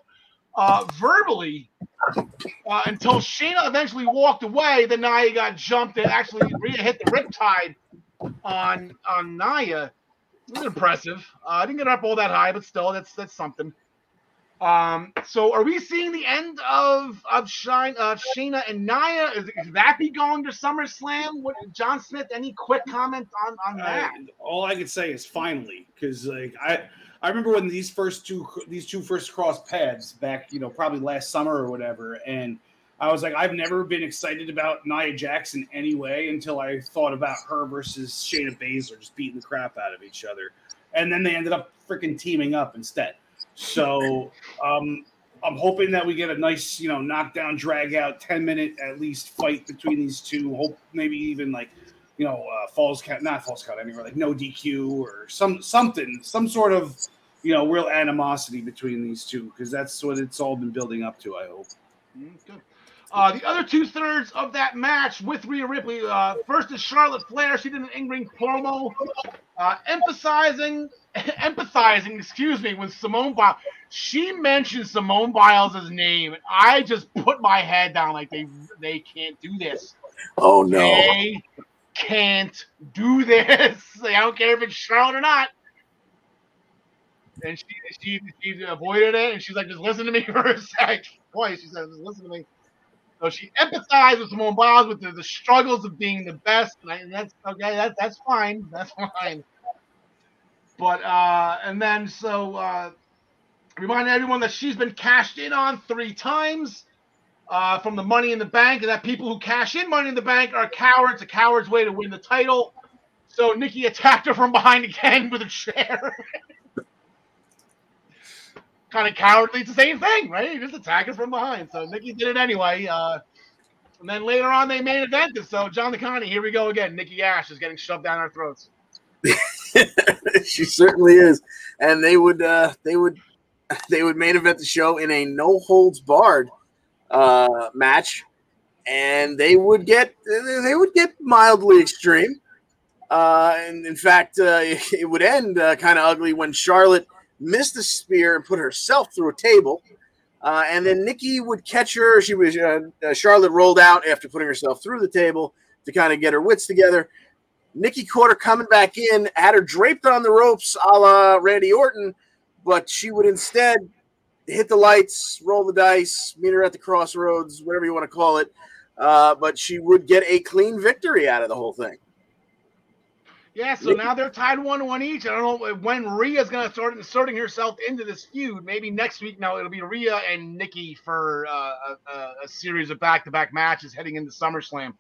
uh, verbally uh, until Shayna eventually walked away. Then Nia got jumped and actually Rhea hit the riptide on on Nia. It was impressive. Uh, I didn't get up all that high, but still, that's that's something. Um, so are we seeing the end of of Shine of Shayna and Nia? Is, is, that be going to SummerSlam? What John Smith? Any quick comment on on that? all I can say is finally, because like I I remember when these first two these two first cross pads back, you know, probably last summer or whatever, and I was like, I've never been excited about Nia Jackson anyway until I thought about her versus Shayna Baszler just beating the crap out of each other, and then they ended up freaking teaming up instead. So um, I'm hoping that we get a nice, you know, knockdown, drag out, 10 minute at least fight between these two. Hope maybe even like, you know, uh, falls count, not falls count anywhere, like no DQ or some something, some sort of, you know, real animosity between these two because that's what it's all been building up to. I hope. Mm, good. Uh, the other two thirds of that match with Rhea Ripley. Uh, first is Charlotte Flair. She did an in-ring promo, uh, emphasizing, empathizing, excuse me, with Simone Biles. She mentioned Simone Biles' name, and I just put my head down like they they can't do this. Oh no. They can't do this. I don't care if it's Charlotte or not. And she she she avoided it, and she's like, just listen to me for a sec. Twice she said, just listen to me. So she empathizes with Simone Biles with the, the struggles of being the best, and, I, and that's okay. That, that's fine. That's fine. But uh, and then so uh, remind everyone that she's been cashed in on three times uh, from the Money in the Bank, and that people who cash in Money in the Bank are cowards. A coward's way to win the title. So Nikki attacked her from behind again with a chair. Kind of cowardly. It's the same thing, right? You just attack her from behind. So Nikki did it anyway. Uh, and then later on, they main evented. So John DeConnie, here we go again. Nikki Ash is getting shoved down our throats. she certainly is, and they would uh, they would they would main event the show in a no holds barred uh, match, and they would get they would get mildly extreme. Uh, and in fact, uh, it would end uh, kind of ugly when Charlotte missed the spear and put herself through a table. Uh, and then Nikki would catch her. She was uh, uh, Charlotte rolled out after putting herself through the table to kind of get her wits together. Nikki caught her coming back in, had her draped on the ropes, a la Randy Orton, but she would instead hit the lights, roll the dice, meet her at the crossroads, whatever you want to call it. Uh, but she would get a clean victory out of the whole thing. Yeah, so now they're tied one to one each. I don't know when Rhea's going to start inserting herself into this feud. Maybe next week. Now it'll be Rhea and Nikki for uh, a, a, series of back to back matches heading into SummerSlam.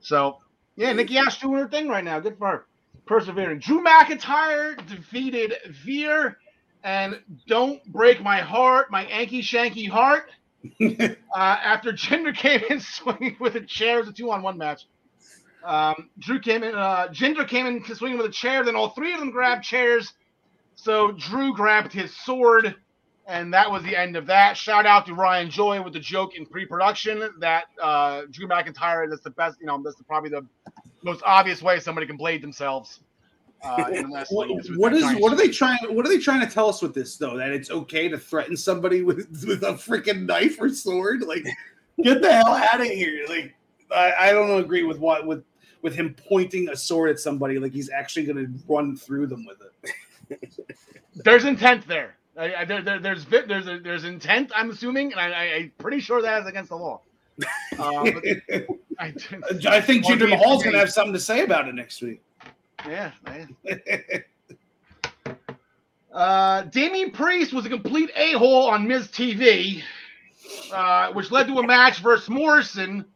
So yeah, Nikki Ash doing her thing right now. Good for her. Persevering. Drew McIntyre defeated Veer. And don't break my heart, my Anky Shanky heart. uh, after Jinder came in swinging with a chair, it was a two on one match. Um, Drew came in, uh, Jinder came in swinging with a chair. Then all three of them grabbed chairs. So Drew grabbed his sword, and that was the end of that. Shout out to Ryan Joy with the joke in pre-production that uh, Drew McIntyre. That's the best. You know, that's the, probably the most obvious way somebody can blade themselves. Uh, what, what is what are they trying? What are they trying to tell us with this though? That it's okay to threaten somebody with with a freaking knife or sword? Like, get the hell out of here! Like, I, I don't agree with what with with him pointing a sword at somebody like he's actually going to run through them with it. there's intent there. I, I, there, there, there's there's a, there's intent. I'm assuming, and I, am pretty sure that is against the law. Uh, I, I think Jinder Mahal's going to have something to say about it next week. Yeah, man. uh, Damian Priest was a complete a hole on Miz TV, uh, which led to a match versus Morrison.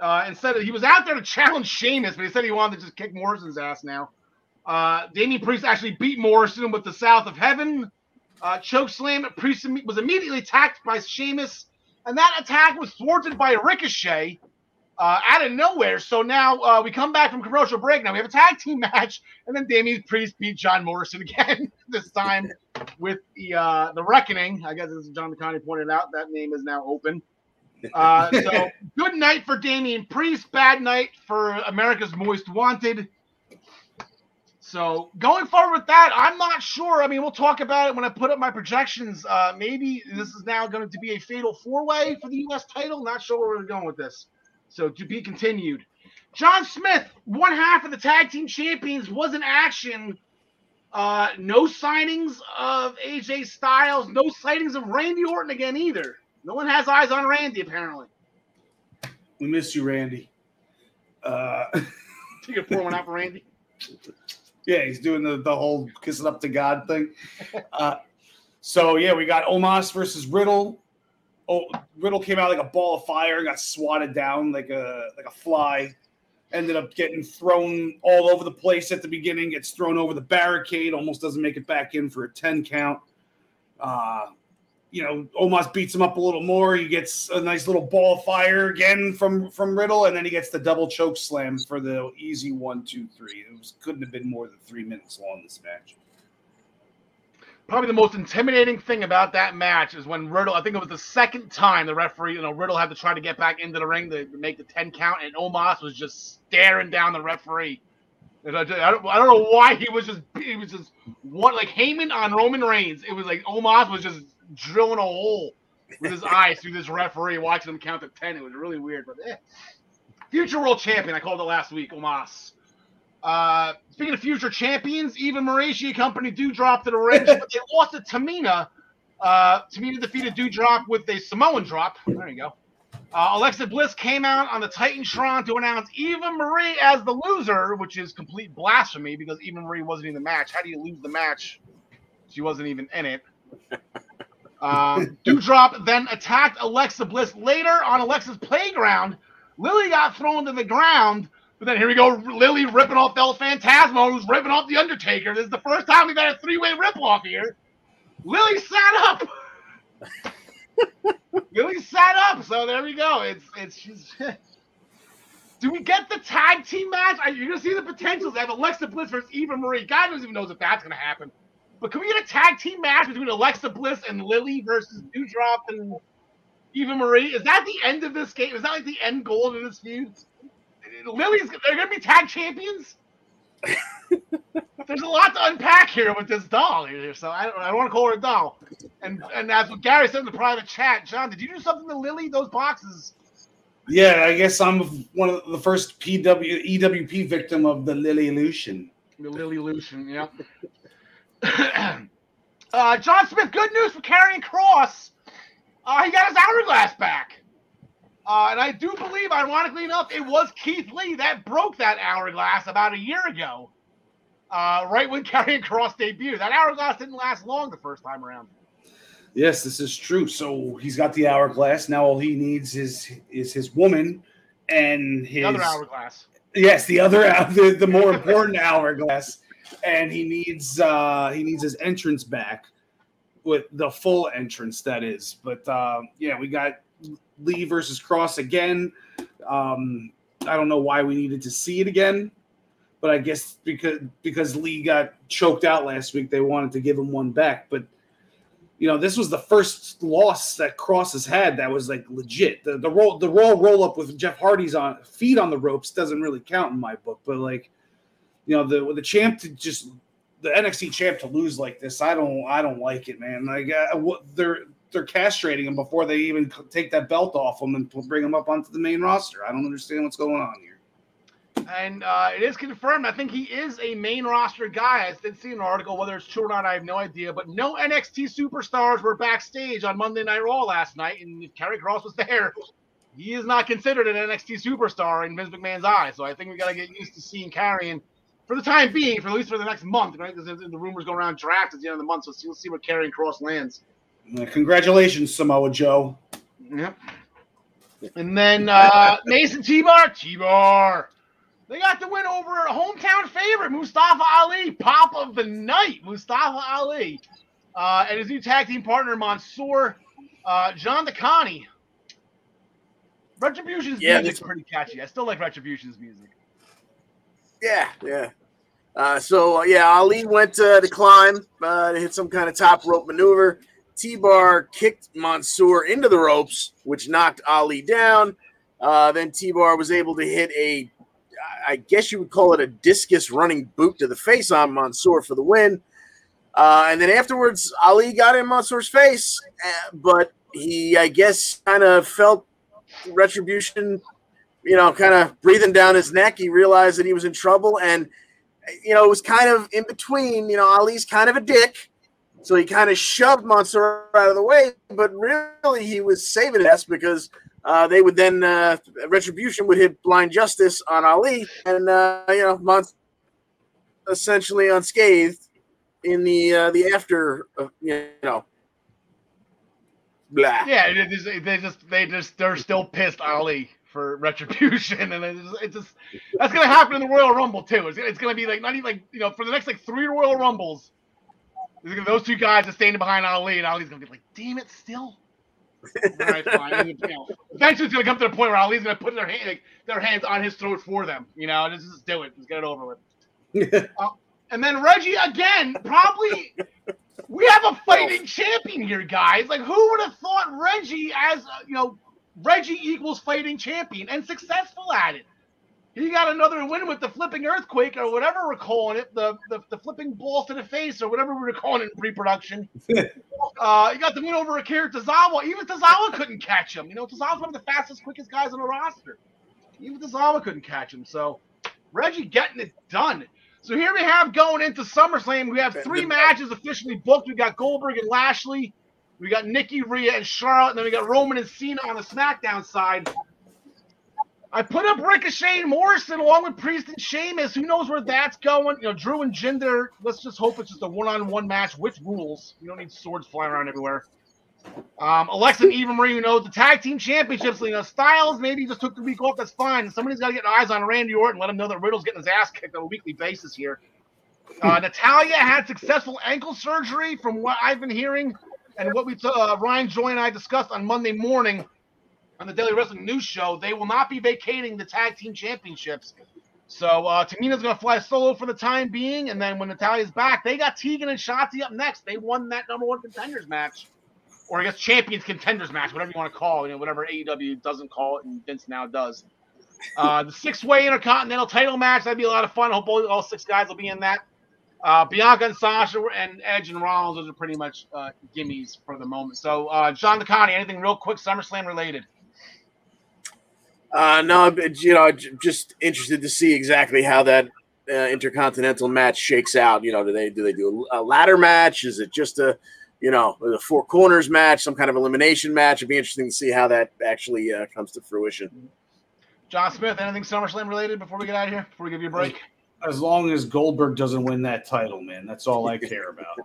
Uh, instead of he was out there to challenge Sheamus, but he said he wanted to just kick Morrison's ass now. Uh, Damian Priest actually beat Morrison with the South of Heaven. Uh, choke slam. Priest was immediately attacked by Sheamus, and that attack was thwarted by Ricochet uh, out of nowhere. So now uh, we come back from commercial break. Now we have a tag team match, and then Damian Priest beat John Morrison again. this time with the uh, the Reckoning. I guess as John McConney pointed out, that name is now open. Uh, so good night for Damian Priest. Bad night for America's Most Wanted. So going forward with that, I'm not sure. I mean, we'll talk about it when I put up my projections. Uh, maybe this is now going to be a fatal four way for the U.S. title. Not sure where we're going with this. So to be continued. John Smith, one half of the tag team champions, was in action. Uh, no signings of AJ Styles, no sightings of Randy Orton again either. No one has eyes on Randy apparently. We miss you, Randy. Uh, Take a pour one out for Randy. Yeah, he's doing the, the whole kissing up to God thing. Uh, so yeah, we got Omos versus Riddle oh, Riddle came out like a ball of fire, got swatted down like a like a fly. Ended up getting thrown all over the place at the beginning. Gets thrown over the barricade, almost doesn't make it back in for a ten count. Uh, you know, Omos beats him up a little more. He gets a nice little ball fire again from from Riddle, and then he gets the double choke slam for the easy one, two, three. It was couldn't have been more than three minutes long this match probably the most intimidating thing about that match is when Riddle, I think it was the second time the referee, you know, Riddle had to try to get back into the ring to, make the 10 count, and Omos was just staring down the referee. I, I, don't, I don't know why he was just, he was just, what, like Heyman on Roman Reigns. It was like Omos was just drilling a hole with his eyes through this referee, watching him count to 10. It was really weird, but eh. future world champion. I called it last week, Omos. Uh, speaking of future champions, Eva Marie, Company Doudrop to the ring, but they lost to Tamina. Uh, Tamina defeated Doudrop with a Samoan drop. There you go. Uh, Alexa Bliss came out on the Titantron to announce Eva Marie as the loser, which is complete blasphemy because Eva Marie wasn't in the match. How do you lose the match? She wasn't even in it. Um, Doudrop then attacked Alexa Bliss later on Alexa's playground. Lily got thrown to the ground, but then here we go, Lily ripping off El Phantasmo, who's ripping off The Undertaker. This is the first time we've had a three-way rip-off here. Lily sat up. Lily sat up, so there we go. It's it's she's. Do we get the tag team match? Are you gonna see the potentials? I have Alexa Bliss versus Eva Marie. God knows even knows if that's gonna happen. But can we get a tag team match between Alexa Bliss and Lily versus Doudrop and Eva Marie? Is that the end of this game? Is that like the end goal of this feud? Lily's they're gonna be tag champions. There's a lot to unpack here with this doll here, so I don't, I don't want to call her a doll. And and as what Gary said in the private chat, John, did you do something to Lily? Those boxes. Yeah, I guess I'm one of the first PW EWP victim of the Lily Lucian. The Lily Lucian, yeah. uh, John Smith, good news for Karrion Kross. Uh, he got his hourglass back. Uh, and I do believe, ironically enough, it was Keith Lee that broke that hourglass about a year ago, uh, right when Karrion Kross debuted. That hourglass didn't last long the first time around. Yes, this is true. So he's got the hourglass. Now all he needs is is his woman and his The other hourglass. Yes, the other the, the more important hourglass, and he needs uh he needs his entrance back with the full entrance that is. But uh, yeah, we got Lee versus Kross again. Um, I don't know why we needed to see it again, but I guess because because Lee got choked out last week, they wanted to give him one back. But you know, this was the first loss that Kross has had that was like legit. The the roll the roll roll up with Jeff Hardy's on feet on the ropes doesn't really count in my book, but like you know, the the champ to just the NXT champ to lose like this, I don't I don't like it, man. Like uh, they're they're castrating him before they even take that belt off him and bring him up onto the main roster. I don't understand what's going on here. And uh, it is confirmed. I think he is a main roster guy. I did see an article. Whether it's true or not, I have no idea. But no NXT superstars were backstage on Monday Night Raw last night. And Karrion Kross was there, he is not considered an NXT superstar in Vince McMahon's eyes. So I think we got to get used to seeing Karrion for the time being, for at least for the next month, right? Because the rumors go around draft at the end of the month. So we'll see where Karrion Kross lands. Uh, congratulations, Samoa Joe. Yep. And then uh, Mace and T-Bar, T-Bar. They got the win over a hometown favorite, Mustafa Ali, pop of the night, Mustafa Ali, uh, and his new tag team partner, Mansoor, uh, John DeConnie. Retribution's Yeah, music's this- pretty catchy. I still like Retribution's music. Yeah, yeah. Uh, so uh, yeah, Ali went uh, to climb uh, to hit some kind of top rope maneuver. T-Bar kicked Mansoor into the ropes, which knocked Ali down. Uh, then T-Bar was able to hit a, I guess you would call it a discus running boot to the face on Mansoor for the win. Uh, and then afterwards, Ali got in Mansoor's face, uh, but he, I guess, kind of felt retribution you know, kind of breathing down his neck. He realized that he was in trouble, and you know, it was kind of in between. You know, Ali's kind of a dick, so he kind of shoved Mansoor out of the way. But really, he was saving us because uh, they would then uh, retribution would hit blind justice on Ali, and uh, you know, Mansoor essentially unscathed in the uh, the after. Uh, you know. Blah. Yeah, they just, they just, they're still pissed Ali for retribution, and it's just, it's just that's gonna happen in the Royal Rumble too. It's, it's gonna be like not even like you know for the next like three Royal Rumbles, gonna, those two guys are standing behind Ali, and Ali's gonna be like, "Damn it, still." All right, fine. You know, eventually, it's gonna come to the point where Ali's gonna put their hand, like, their hands on his throat for them. You know, just, just do it. Just get it over with. And then Reggie again, probably. We have a fighting champion here, guys. Like, who would have thought Reggie as uh, you know, Reggie equals fighting champion and successful at it? He got another win with the flipping earthquake or whatever we're calling it, the the, the flipping ball to the face or whatever we were calling it in pre-production. uh, he got the win over Akira Tozawa. Even Tozawa couldn't catch him. You know, Tozawa's one of the fastest, quickest guys on the roster. Even Tozawa couldn't catch him. So Reggie getting it done. So here we have going into SummerSlam. We have three matches officially booked. We got Goldberg and Lashley. We got Nikki, Rhea, and Charlotte. And then we got Roman and Cena on the SmackDown side. I put up Ricochet and Morrison along with Priest and Sheamus. Who knows where that's going? You know, Drew and Jinder. Let's just hope it's just a one-on-one match with rules. You don't need swords flying around everywhere. Um, Alexa and Eva Marie, you know, the tag team championships, you know, Styles maybe just took the week off. That's fine. Somebody's got to get eyes on Randy Orton, let him know that Riddle's getting his ass kicked on a weekly basis here. Uh, Natalya had successful ankle surgery, from what I've been hearing, and what we uh, Ryan Joy and I discussed on Monday morning on the Daily Wrestling News Show. They will not be vacating the tag team championships. So uh, Tamina's going to fly solo for the time being, and then when Natalya's back, they got Tegan and Shotzi up next. They won that number one contenders match or I guess champions contenders match, whatever you want to call it, you know, whatever AEW doesn't call it and Vince now does. Uh, the six way intercontinental title match, that'd be a lot of fun. I hope all, all six guys will be in that. Uh, Bianca and Sasha and Edge and Rollins, those are pretty much uh, gimmies for the moment. So, uh, John DeConnie, anything real quick SummerSlam related? Uh, no, you know, just interested to see exactly how that uh, intercontinental match shakes out. You know, do they do they do a ladder match? Is it just a you know, the four corners match, some kind of elimination match. It'd be interesting to see how that actually uh, comes to fruition. John Smith, anything SummerSlam related before we get out of here? Before we give you a break? As long as Goldberg doesn't win that title, man, that's all I care about.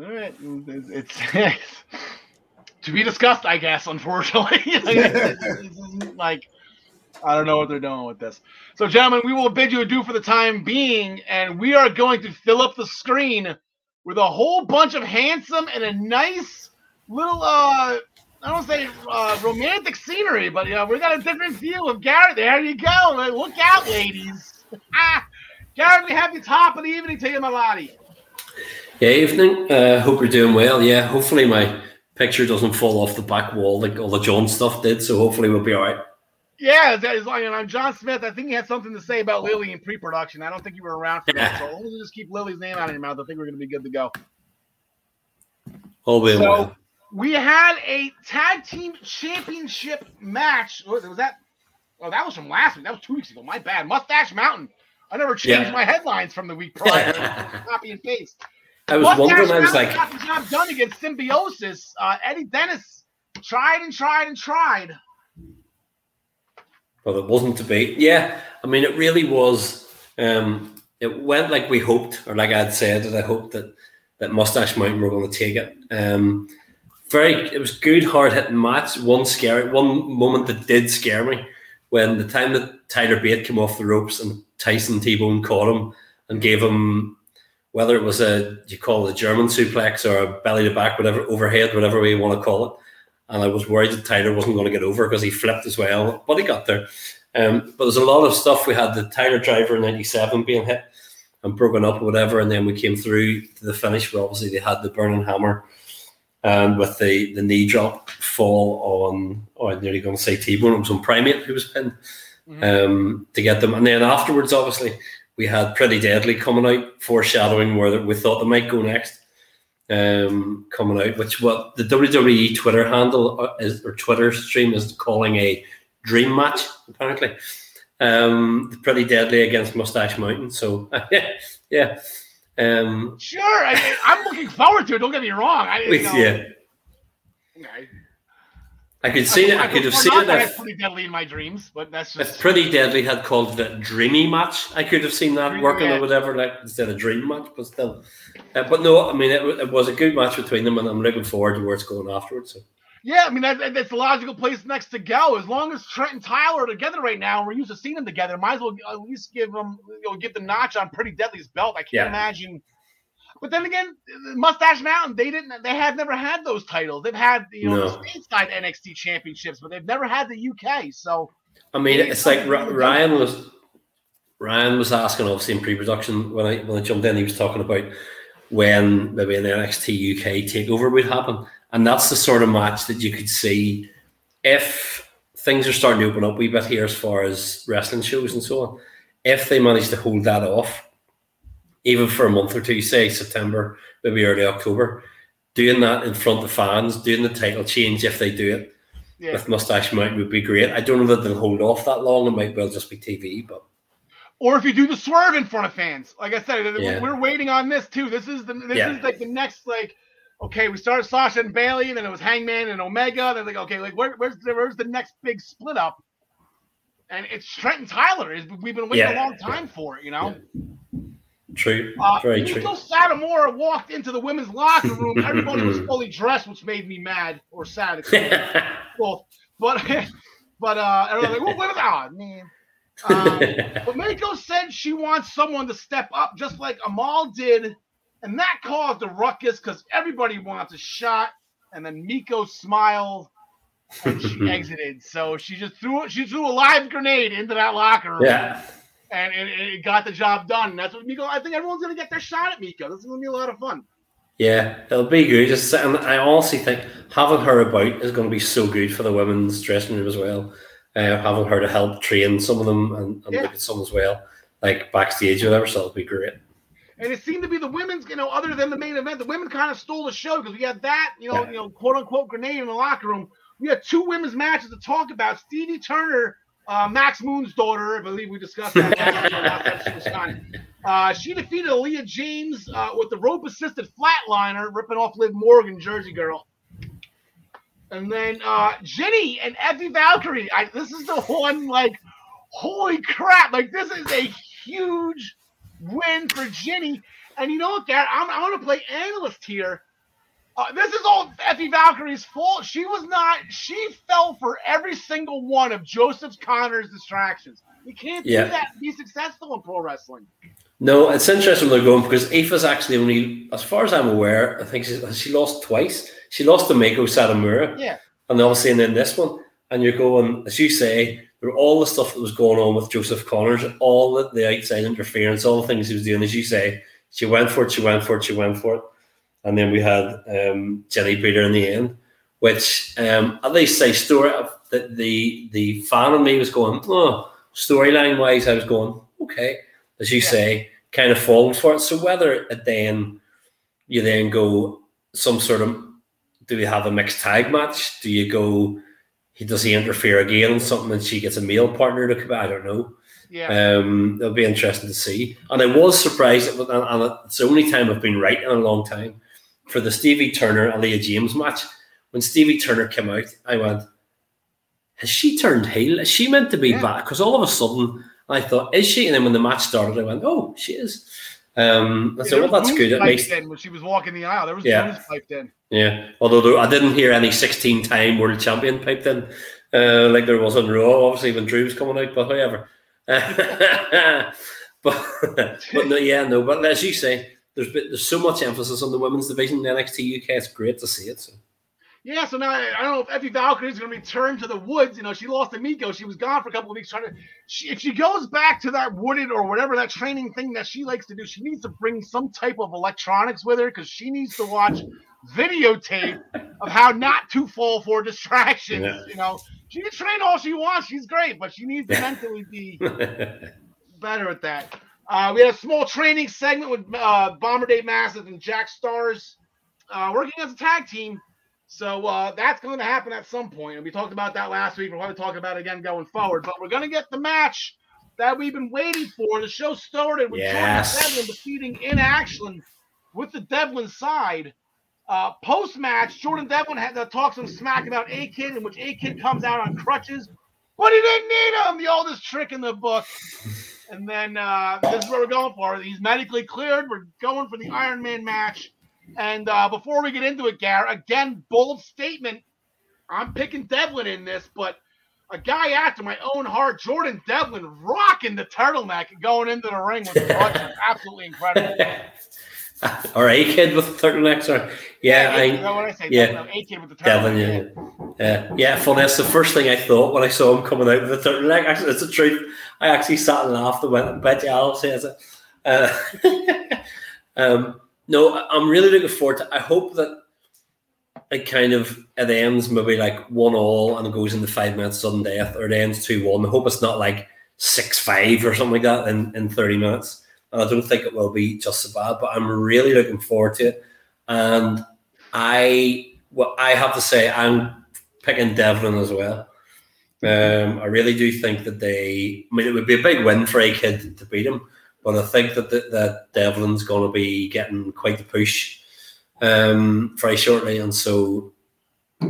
all right, it's, it's, to be discussed, I guess. Unfortunately, like I don't know what they're doing with this. So, gentlemen, we will bid you adieu for the time being, and we are going to fill up the screen with a whole bunch of handsome and a nice little uh I don't say uh, romantic scenery, but you know, we got a different view of Garrett. There you go. Look out, ladies. Garrett, we have the top of the evening to you, my laddie. Yeah, evening. Uh, hope you're doing well. Yeah, hopefully my picture doesn't fall off the back wall like all the John stuff did. So hopefully we'll be all right. Yeah, is like, and I'm John Smith. I think he had something to say about Lily in pre-production. I don't think you were around for that. So let's just keep Lily's name out of your mouth. I think we're going to be good to go. Oh, so well. We had a tag team championship match. Was that? Oh, that was from last week. That was two weeks ago. My bad. Mustache Mountain. I never changed yeah. my headlines from the week prior. copy and paste. I was Mustache wondering. Mountain I was like, got the job done against Symbiosis. Uh, Eddie Dennis tried and tried and tried but it wasn't to be. Yeah, I mean, it really was. Um, it went like we hoped, or like I'd said, that I hoped that that Mustache Mountain were going to take it. Um, very, it was good, hard hitting match. One scary, one moment that did scare me when the time that Tyler Bate came off the ropes and Tyson T Bone caught him and gave him whether it was a you call it a German suplex or a belly to back, whatever overhead, whatever way you want to call it and I was worried that Tyler wasn't going to get over because he flipped as well, but he got there. Um, but there's a lot of stuff. We had the Tyler Driver 97 being hit and broken up or whatever, and then we came through to the finish where obviously they had the burning hammer and with the, the knee drop fall on, oh, I'm nearly going to say T-Bone, it was on Primate who was pinned mm-hmm. um, to get them. And then afterwards, obviously, we had Pretty Deadly coming out, foreshadowing where we thought they might go next um, coming out, which what the WWE Twitter handle uh, is or Twitter stream is calling a dream match. Apparently, um, pretty deadly against Mustache Mountain. So yeah, yeah. Um, sure, I, am looking forward to it. Don't get me wrong. I, know, yeah. Okay. I could see it. I could have seen it. That's pretty deadly in my dreams, but that's just. If Pretty Deadly had called it a dreamy match, I could have seen that working or whatever, like instead of dream match. But still, uh, but no, I mean it, it, was a good match between them, and I'm looking forward to where it's going afterwards. So. Yeah, I mean that, that's the logical place next to go. As long as Trent and Tyler are together right now, and we're used to seeing them together, might as well at least give them, you know, give the notch on Pretty Deadly's belt. I can't yeah. imagine but then again, Mustache Mountain, they didn't. They have never had those titles. They've had you know no. the stateside NXT championships, but they've never had the UK. So I mean, it's like Ryan was Ryan was asking obviously in pre-production when I when I jumped in, he was talking about when maybe an NXT UK takeover would happen, and that's the sort of match that you could see if things are starting to open up a wee bit here as far as wrestling shows and so on. If they manage to hold that off even for a month or two, say September, maybe early October, doing that in front of fans, doing the title change if they do it, Yeah. with Mustache Mountain would be great. I don't know that they'll hold off that long. It might well just be TV, but Or if you do the swerve in front of fans, like I said, Yeah. we're waiting on this too. This is the this Yeah. is like the next like. Okay, we started Sasha and Bailey, and then it was Hangman and Omega. They're like, okay, like where, where's the, where's the next big split up? And it's Trent and Tyler. Is we've been waiting a long time for it, you know. true, Uh, very true. Satomura walked into the women's locker room. Everybody was fully dressed, which made me mad or sad. Both. But but uh, and I was like, well, what is oh, man. Um, but Meiko said she wants someone to step up, just like Amal did, and that caused a ruckus because everybody wants a shot. And then Meiko smiled and she exited. So she just threw she threw a live grenade into that locker room, yeah, and it, it got the job done. And that's what Meiko. I think everyone's gonna get their shot at Meiko. This is gonna be a lot of fun. yeah, it'll be good. Just and I honestly think having her about is going to be so good for the women's dressing room as well. Uh, having her to help train some of them and, and Yeah. look at some as well, like backstage or whatever. So it'll be great. And it seemed to be the women's, you know, other than the main event, the women kind of stole the show because we had that, you know, Yeah. you know, quote unquote grenade in the locker room. We had two women's matches to talk about. Stevie Turner, uh, Max Moon's daughter, I believe we discussed that. last time about that. She. Uh, she defeated Aleah James uh, with the rope assisted flatliner, ripping off Liv Morgan, Jersey girl. And then uh, Jinny and Aoife Valkyrie. I, this is the one, like, holy crap! Like, this is a huge win for Jinny. And you know what, Garrett? I'm, I'm going to play analyst here. Uh, this is all Aoife Valkyrie's fault. She was not. She fell for every single one of Joseph Conner's distractions. You can't Yeah. do that and be successful in pro wrestling. No, it's interesting they're going because Aoife's actually only, as far as I'm aware, I think she, she lost twice. She lost to Meiko Satomura, Yeah. and obviously and then this one. And you're going, as you say, were all the stuff that was going on with Joseph Conners, all the, the outside interference, all the things he was doing, as you say. She went for it, she went for it, she went for it. And then we had um, Jinny Peter in the end, which um, at least say story that the the fan in me was going, oh, storyline wise, I was going, okay as you Yeah. say, kind of falling for it. So whether it then you then go some sort of do we have a mixed tag match? Do you go he does he interfere again on something and she gets a male partner to come? I don't know. Yeah. Um, it'll be interesting to see. And I was surprised, and and it's the only time I've been right in a long time for the Stevie Turner Aleah James match. When Stevie Turner came out, I went, "Has she turned heel? Is she meant to be Yeah. back?" Because all of a sudden, I thought, "Is she?" And then when the match started, I went, "Oh, she is." Um, I Yeah, said, "Well, that's good. It makes in when she was walking the aisle. There was Yeah. piped in. yeah." Although there, I didn't hear any sixteen-time world champion piped in, uh, like there was on Raw. Obviously, when Drew was coming out, but however. but but no, yeah, no. But as you say, there's been, there's so much emphasis on the women's division in NXT UK. It's great to see it. So. Yeah, so now I don't know if Aoife Valkyrie is going to return to the woods. You know, she lost to Meiko. She was gone for a couple of weeks trying to. She, if she goes back to that wooded or whatever that training thing that she likes to do, she needs to bring some type of electronics with her because she needs to watch videotape of how not to fall for distractions. Yeah. You know, she can train all she wants. She's great, but she needs to mentally be better at that. Uh, we had a small training segment with uh, Bomber Dave Mastiff and Jack Starz uh, working as a tag team. So uh, that's going to happen at some point. And we talked about that last week. We're going to talk about it again going forward. But we're going to get the match that we've been waiting for. The show started with Yes. Jordan Devlin defeating In Action with the Devlin side. Uh, Post match, Jordan Devlin had to talk some smack about A Kid, in which A Kid comes out on crutches, but he didn't need him. The oldest trick in the book. And then uh, this is what we're going for. He's medically cleared. We're going for the Iron Man match. And uh, before we get into it, Gar, again, bold statement. I'm picking Devlin in this, but a guy after my own heart, Jordan Devlin, rocking the turtleneck going into the ring with the. Absolutely incredible. All right, kid with the turtleneck, Or, yeah, is I, I say? yeah. Devlin, A kid with the Devlin, yeah. Uh, yeah, funny. That's the first thing I thought when I saw him coming out with the turtleneck. Actually, it's the truth. I actually sat and laughed and went, bet you I'll say it. Uh, um, no, I'm really looking forward to I hope that it kind of it ends maybe like one all and it goes into five minutes sudden death or it ends two one. I hope it's not like six five or something like that in, in 30 minutes. And I don't think it will be just so bad, but I'm really looking forward to it. And I what I have to say, I'm picking Devlin as well. Um, I really do think that they. I mean, it would be a big win for a kid to beat him, but I think that the, that Devlin's going to be getting quite the push um, very shortly, and so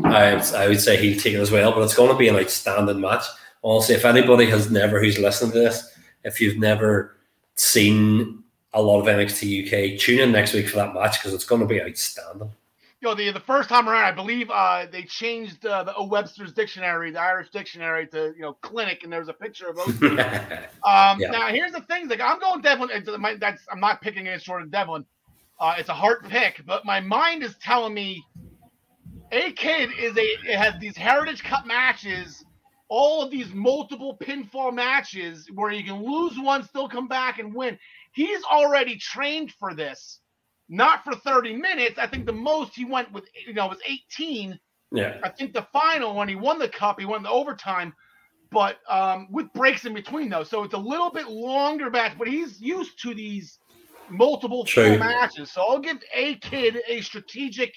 I, I would say he'll take it as well. But it's going to be an outstanding match. Also, if anybody has never who's listening to this, if you've never seen a lot of NXT UK, tune in next week for that match because it's going to be outstanding you know, the the first time around, I believe uh, they changed uh, the o Webster's dictionary, the Irish dictionary, to you know clinic, and there's a picture of those. um, yeah. Now, here's the thing: like I'm going Devlin. that's I'm not picking against Jordan Devlin. Uh, it's a hard pick, but my mind is telling me a kid is a it has these heritage cup matches, all of these multiple pinfall matches where you can lose one, still come back and win. He's already trained for this not for 30 minutes. I think the most he went with, you know, was 18. Yeah. I think the final when he won the cup, he won the overtime, but um, with breaks in between though. So it's a little bit longer match, but he's used to these multiple full matches. So I'll give a kid a strategic,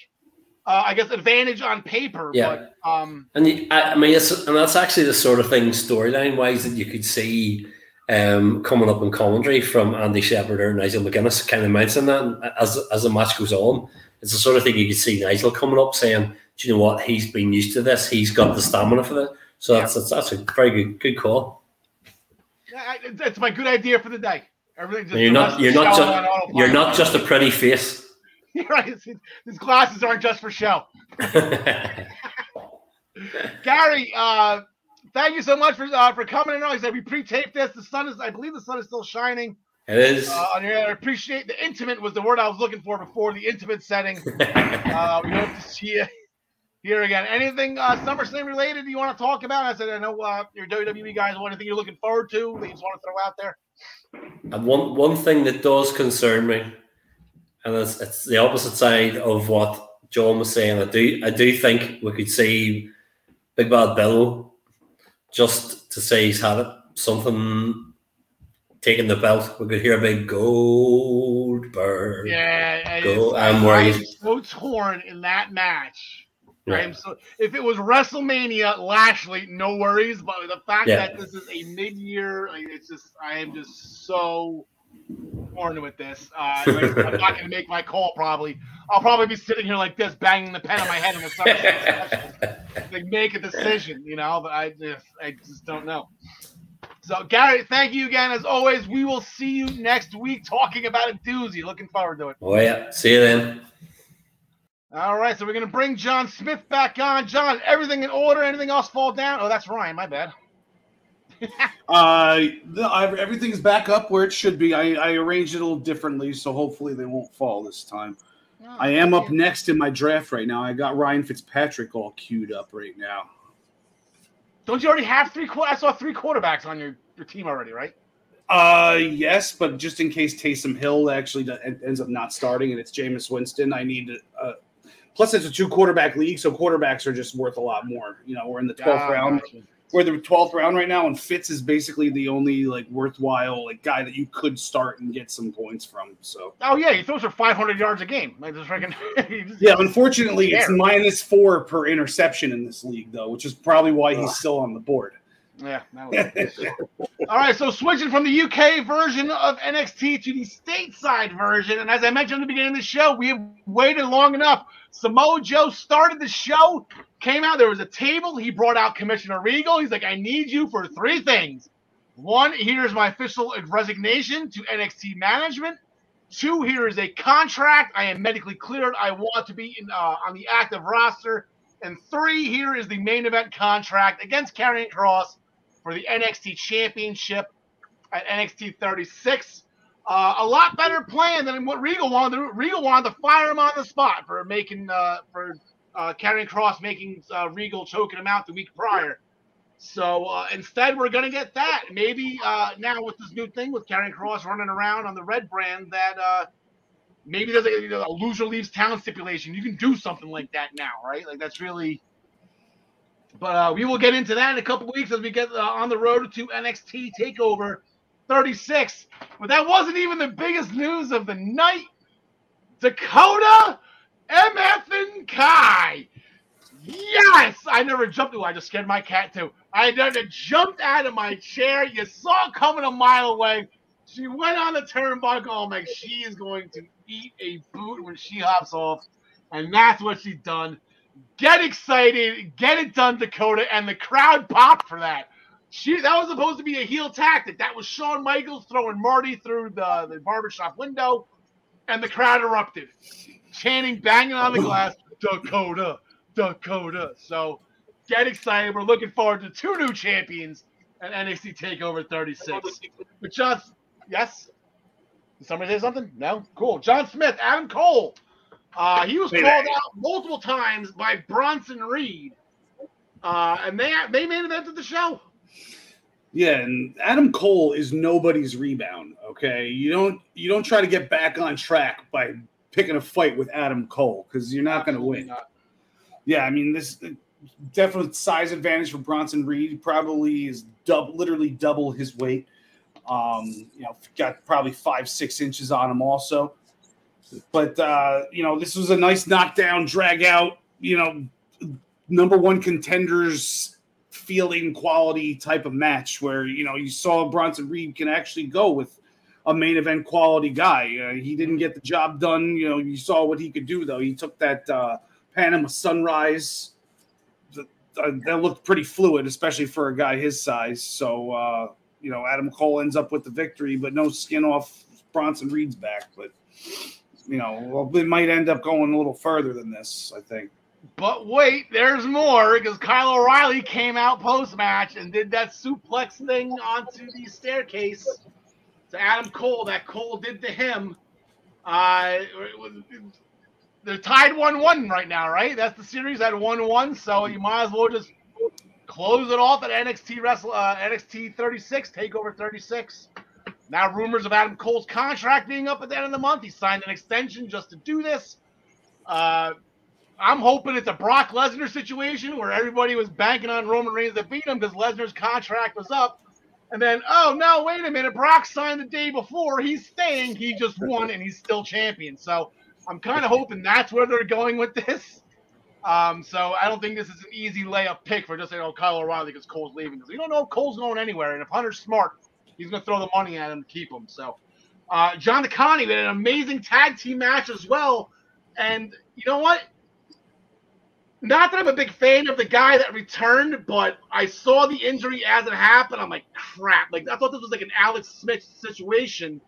uh, I guess, advantage on paper. Yeah. But, um, and the, I, I mean, and that's actually the sort of thing storyline wise that you could see um, coming up in commentary from Andy Shepherd or Nigel McGuinness kind of mentioned that as, as the match goes on. It's the sort of thing you could see Nigel coming up saying, Do you know what? He's been used to this. He's got the stamina for it. So that's, that's, that's a very good good call. That's my good idea for the day. Everything you're not you're not just you're not just a pretty face. Right. His glasses aren't just for show. Gary, uh, thank you so much for uh, for coming in. Like I said, we pre-taped this. The sun is, I believe, the sun is still shining. It is. Uh, I appreciate the intimate was the word I was looking for before the intimate setting. uh, we hope to see you here again. Anything uh, SummerSlam related you want to talk about? I said I know uh, your WWE guys. Want anything you're looking forward to that you just want to throw out there? And one one thing that does concern me, and it's, it's the opposite side of what John was saying. I do I do think we could see Big Bad Bill just to say he's had it, something taking the belt. We could hear a big Goldberg. Yeah, Gold, I'm worried. I'm so torn in that match. Yeah. So if it was WrestleMania, Lashley, no worries. But the fact yeah. that this is a mid-year, like, it's just I am just so torn with this. Uh, I'm not going to make my call. Probably, I'll probably be sitting here like this, banging the pen on my head in the summer. like make a decision, you know. But I just, I just don't know. So, Gary, thank you again as always. We will see you next week talking about a doozy. Looking forward to it. Oh yeah, see you then. All right, so we're gonna bring John Smith back on. John, everything in order? Anything else fall down? Oh, that's Ryan. My bad. uh, the, everything's back up where it should be. I, I arranged it a little differently, so hopefully they won't fall this time. Oh, I am up next in my draft right now. I got Ryan Fitzpatrick all queued up right now. Don't you already have three? I saw three quarterbacks on your, your team already, right? Uh, yes, but just in case Taysom Hill actually ends up not starting and it's Jameis Winston, I need to. Uh, plus, it's a two quarterback league, so quarterbacks are just worth a lot more. You know, we're in the twelfth ah, round. Gotcha we're the twelfth round right now, and Fitz is basically the only like worthwhile like guy that you could start and get some points from. So oh yeah, he throws for five hundred yards a game. Like just freaking yeah. Unfortunately, it's minus four per interception in this league though, which is probably why he's Ugh. still on the board. Yeah. All right, so switching from the UK version of NXT to the stateside version, and as I mentioned at the beginning of the show, we have waited long enough. Samoa Joe started the show, came out, there was a table. He brought out Commissioner Regal. He's like, I need you for three things. One, here's my official resignation to NXT management. Two, here is a contract. I am medically cleared. I want to be in, uh, on the active roster. And three, here is the main event contract against Karrion Kross for the NXT Championship at NXT 36. Uh, a lot better plan than what Regal wanted. Regal wanted to fire him on the spot for making uh, for uh, Karrion Kross making uh, Regal choking him out the week prior. So uh, instead, we're going to get that. Maybe uh, now with this new thing with Karrion Kross running around on the red brand, that uh, maybe there's a, you know, a loser leaves town stipulation. You can do something like that now, right? Like that's really but uh, we will get into that in a couple weeks as we get uh, on the road to NXT Takeover 36. But that wasn't even the biggest news of the night. Dakota MF and Kai. Yes, I never jumped. Oh, I just scared my cat too. I never jumped out of my chair. You saw it coming a mile away. She went on the turnbuckle. Oh, I'm like, she is going to eat a boot when she hops off, and that's what she done. Get excited, get it done, Dakota, and the crowd popped for that. She that was supposed to be a heel tactic. That was Shawn Michaels throwing Marty through the, the barbershop window, and the crowd erupted, chanting, banging on the glass, Dakota, Dakota. So get excited. We're looking forward to two new champions at NXT Takeover 36. But just yes, did somebody say something? No, cool. John Smith, Adam Cole. Uh, he was Wait, called out multiple times by Bronson Reed, uh, and they they made main evented the show. Yeah, and Adam Cole is nobody's rebound. Okay, you don't you don't try to get back on track by picking a fight with Adam Cole because you're not going to win. not. Yeah, I mean this definite size advantage for Bronson Reed. Probably is double, literally double his weight. Um, you know, got probably five six inches on him also. But uh, you know, this was a nice knockdown, drag out. You know, number one contenders feeling quality type of match where you know you saw Bronson Reed can actually go with a main event quality guy. Uh, he didn't get the job done. You know, you saw what he could do though. He took that uh, Panama Sunrise. uh, that looked pretty fluid, especially for a guy his size. So uh, you know, Adam Cole ends up with the victory, but no skin off Bronson Reed's back. But you know, it might end up going a little further than this. I think. But wait, there's more because Kyle O'Reilly came out post match and did that suplex thing onto the staircase to Adam Cole that Cole did to him. Uh, they're tied 1 1 right now, right? That's the series at 1 1. So you might as well just close it off at NXT Wrestle, uh, NXT 36, TakeOver 36. Now, rumors of Adam Cole's contract being up at the end of the month. He signed an extension just to do this. Uh, I'm hoping it's a Brock Lesnar situation where everybody was banking on Roman Reigns to beat him because Lesnar's contract was up. And then, oh no, wait a minute, Brock signed the day before. He's staying. He just won and he's still champion. So I'm kind of hoping that's where they're going with this. Um, so I don't think this is an easy layup pick for just saying, oh, Kyle O'Reilly because Cole's leaving. Because we don't know if Cole's going anywhere. And if Hunter's smart, he's going to throw the money at him to keep him. So uh, John DeConnie had an amazing tag team match as well. And you know what? Not that I'm a big fan of the guy that returned, but I saw the injury as it happened. I'm like, crap. Like I thought this was like an Alex Smith situation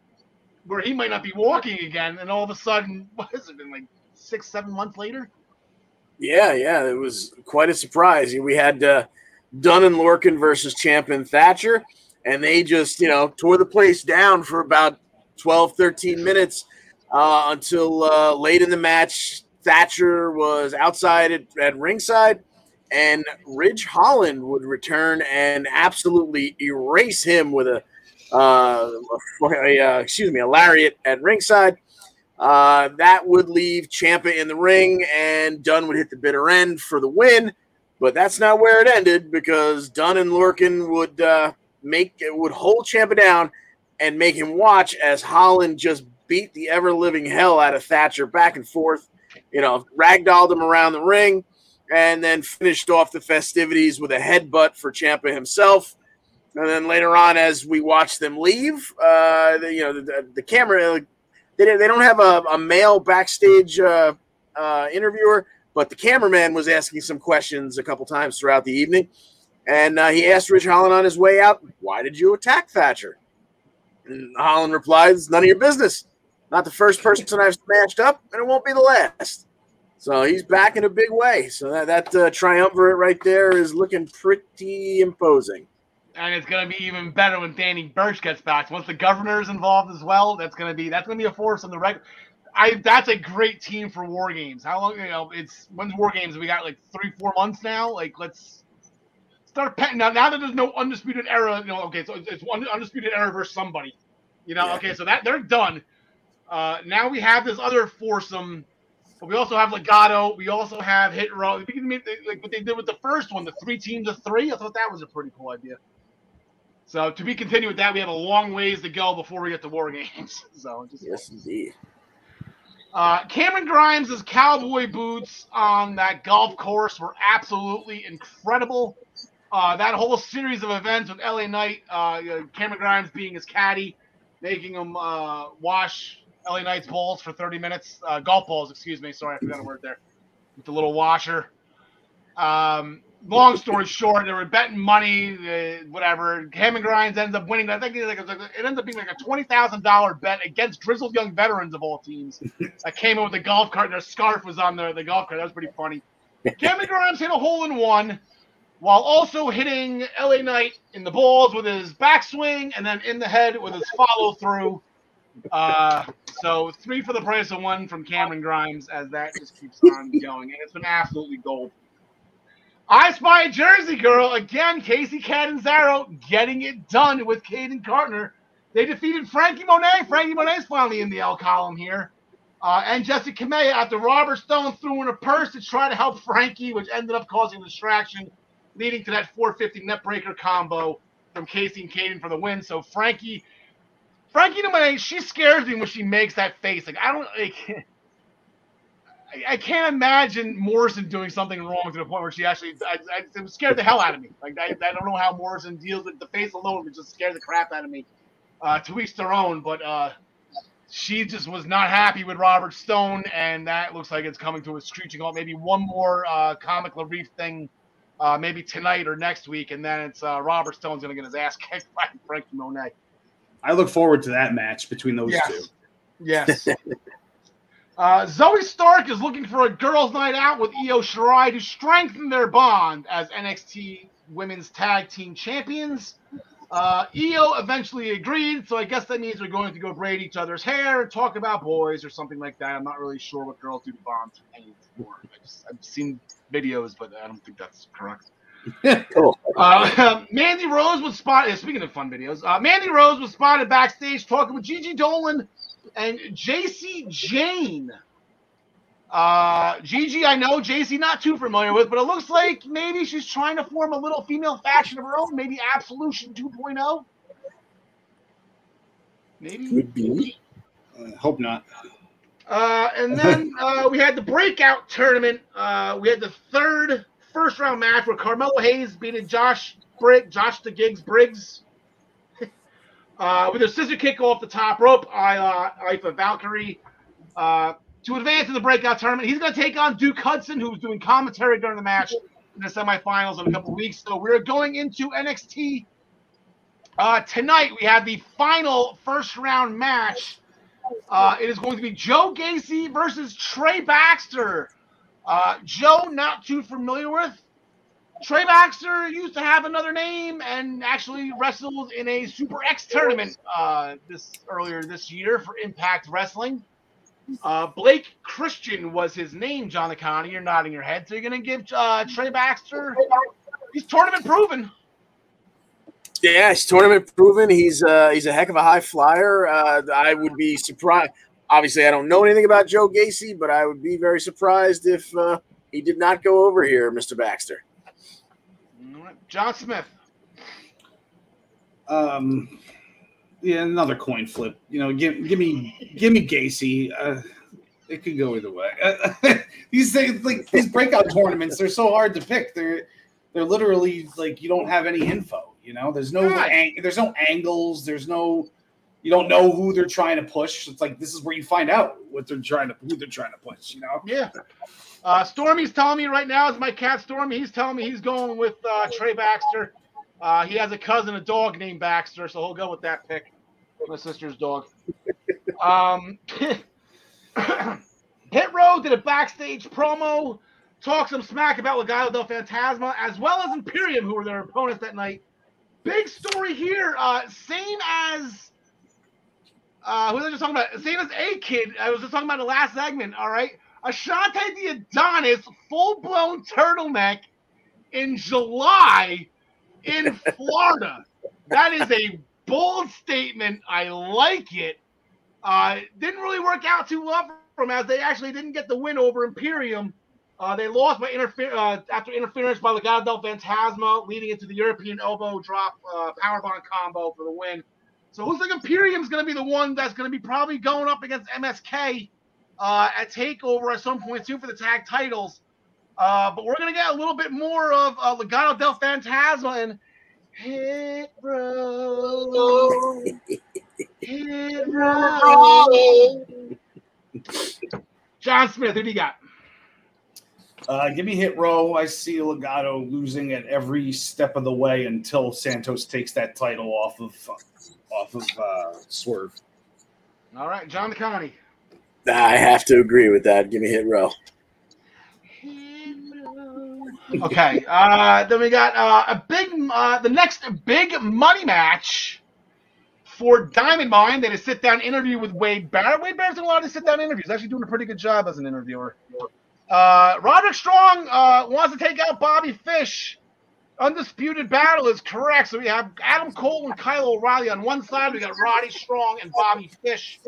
where he might not be walking again, and all of a sudden, what has it been like six, seven months later? Yeah, yeah, it was quite a surprise. We had uh, Dunn and Lorcan versus Champion Thatcher, and they just, you know, tore the place down for about 12, 13 minutes uh, until uh, late in the match. Thatcher was outside at, at ringside, and Ridge Holland would return and absolutely erase him with a, uh, a, a excuse me, a lariat at ringside. Uh, that would leave Ciampa in the ring, and Dunn would hit the bitter end for the win. But that's not where it ended because Dunn and Lorcan would uh, make would hold Ciampa down and make him watch as Holland just beat the ever living hell out of Thatcher back and forth. You know, ragdolled him around the ring, and then finished off the festivities with a headbutt for Ciampa himself. And then later on, as we watched them leave, uh, the, you know, the, the camera they, they don't have a, a male backstage uh, uh, interviewer, but the cameraman was asking some questions a couple times throughout the evening. And uh, he asked Ridge Holland on his way out, Why did you attack Thatcher? And Holland replies, None of your business. Not the first person I've smashed up, and it won't be the last. So he's back in a big way. So that, that uh, triumvirate right there is looking pretty imposing. And it's gonna be even better when Danny Burch gets back. Once the governor's involved as well, that's gonna be that's gonna be a force on the record. I that's a great team for war games. How long you know it's when's war games? We got like three, four months now. Like let's start petting now. Now that there's no undisputed era, you know, okay, so it's, it's one undisputed era versus somebody. You know, Yeah. okay, so that they're done. Uh, now we have this other foursome, but we also have Legado. We also have Hit Row. Like what they did with the first one, the three teams of three. I thought that was a pretty cool idea. So to be continued with that, we have a long ways to go before we get to war games. So just Yes, indeed. Uh, Cameron Grimes' cowboy boots on that golf course were absolutely incredible. Uh, that whole series of events with LA Knight, uh, Cameron Grimes being his caddy, making him uh, wash LA Knight's balls for 30 minutes, uh, golf balls, excuse me. Sorry, I forgot a word there. With the little washer. Um, long story short, they were betting money, uh, whatever. Cameron Grimes ends up winning. I think it, like, it ends up being like a twenty thousand dollar bet against grizzled young veterans of all teams. I came in with a golf cart and their scarf was on the, the golf cart. That was pretty funny. Cameron Grimes hit a hole in one while also hitting LA Knight in the balls with his backswing and then in the head with his follow through. Uh, so three for the price of one from Cameron Grimes as that just keeps on going, and it's been absolutely gold. I Spy Jersey Girl again. Kacy Catanzaro getting it done with Kayden Carter. They defeated Franky Monet. Franky Monet's finally in the L column here. Uh, and Jessica Kamea after Robert Stone threw in a purse to try to help Franky, which ended up causing distraction, leading to that 450 net breaker combo from Kacy and Kayden for the win. So Franky, Franky Monet, she scares me when she makes that face. Like I don't like. I, can't imagine Morrison doing something wrong to the point where she actually I, I, it scared the hell out of me. Like I, I don't know how Morrison deals with the face alone, but just scared the crap out of me. Uh, to each their own, but uh, she just was not happy with Robert Stone, and that looks like it's coming to a screeching halt. Maybe one more uh, comic Larife thing, uh, maybe tonight or next week, and then it's uh, Robert Stone's going to get his ass kicked by Franky Monet. I look forward to that match between those yes. two. Yes. Uh, Zoey Stark is looking for a girls' night out with Io Shirai to strengthen their bond as NXT Women's Tag Team Champions. Uh, Io eventually agreed, so I guess that means we're going to go braid each other's hair and talk about boys or something like that. I'm not really sure what girls do to bond anymore. I just, I've seen videos, but I don't think that's correct. Cool. Uh, Mandy Rose was spotted. Speaking of fun videos, uh, Mandy Rose was spotted backstage talking with Gigi Dolin and Jacy Jayne. Uh, Gigi, I know Jacy not too familiar with, but it looks like maybe she's trying to form a little female faction of her own, maybe Absolution 2.0. Maybe. Could be. Uh, hope not. Uh, and then uh, we had the breakout tournament. Uh, we had the third first round match where Carmelo Hayes beat Josh Briggs, Josh the Gigs Briggs uh, with a scissor kick off the top rope, I, uh, Valkyrie uh, to advance in the breakout tournament. He's going to take on Duke Hudson, who's doing commentary during the match in the semifinals in a couple weeks. So we're going into NXT uh, tonight. We have the final first round match. Uh, it is going to be Joe Gacy versus Trey Baxter. Uh, Joe, not too familiar with. Trey Baxter used to have another name and actually wrestled in a Super X tournament uh, this earlier this year for Impact Wrestling. Uh, Blake Christian was his name, John DeConnie. You're nodding your head. So you're going to give uh, Trey Baxter, he's tournament proven. Yeah, he's tournament proven. He's uh, he's a heck of a high flyer. Uh, I would be surprised. Obviously, I don't know anything about Joe Gacy, but I would be very surprised if uh, he did not go over here, Mr. Baxter. John Smith. Um, yeah, another coin flip. You know, give give me give me Gacy. Uh, it could go either way. these things, like these breakout tournaments, they're so hard to pick. They're they're literally like you don't have any info. You know, there's no Right. ang- there's no angles. There's no you don't know who they're trying to push. It's like this is where you find out what they're trying to who they're trying to push. You know. Yeah. Uh, Stormy's telling me right now, is my cat Stormy. He's telling me he's going with uh, Trey Baxter. Uh, he has a cousin, a dog named Baxter, so he'll go with that pick. My sister's dog. Um, Hit Row did a backstage promo, talked some smack about Legado del Fantasma, as well as Imperium, who were their opponents that night. Big story here. Uh, same as uh, who was I just talking about? Same as A Kid. I was just talking about the last segment. All right. Ashante the Adonis full blown turtleneck in July in Florida. that is a bold statement. I like it. Uh, didn't really work out too well for them as they actually didn't get the win over Imperium. Uh, they lost by interfer- uh, after interference by Legado del Fantasma, leading into the European elbow drop uh, powerbomb combo for the win. So it looks like Imperium's going to be the one that's going to be probably going up against MSK uh, at Takeover at some point soon for the tag titles. Uh, but we're gonna get a little bit more of uh, Legado del Fantasma and Hit Row. Hit Row. John Smith, who do you got? Uh, give me hit row. I see Legado losing at every step of the way until Santos takes that title off of off of uh, Swerve. All right, John Connie. I have to agree with that. Give me hit row. Okay, uh, then we got uh, a big, uh, the next big money match for Diamond Mine. They had a sit down interview with Wade Barrett. Wade Barrett's doing a lot of sit down interviews. Actually, doing a pretty good job as an interviewer. Uh, Roderick Strong uh, wants to take out Bobby Fish. Undisputed battle is correct. So we have Adam Cole and Kyle O'Reilly on one side. We got Roddy Strong and Bobby Fish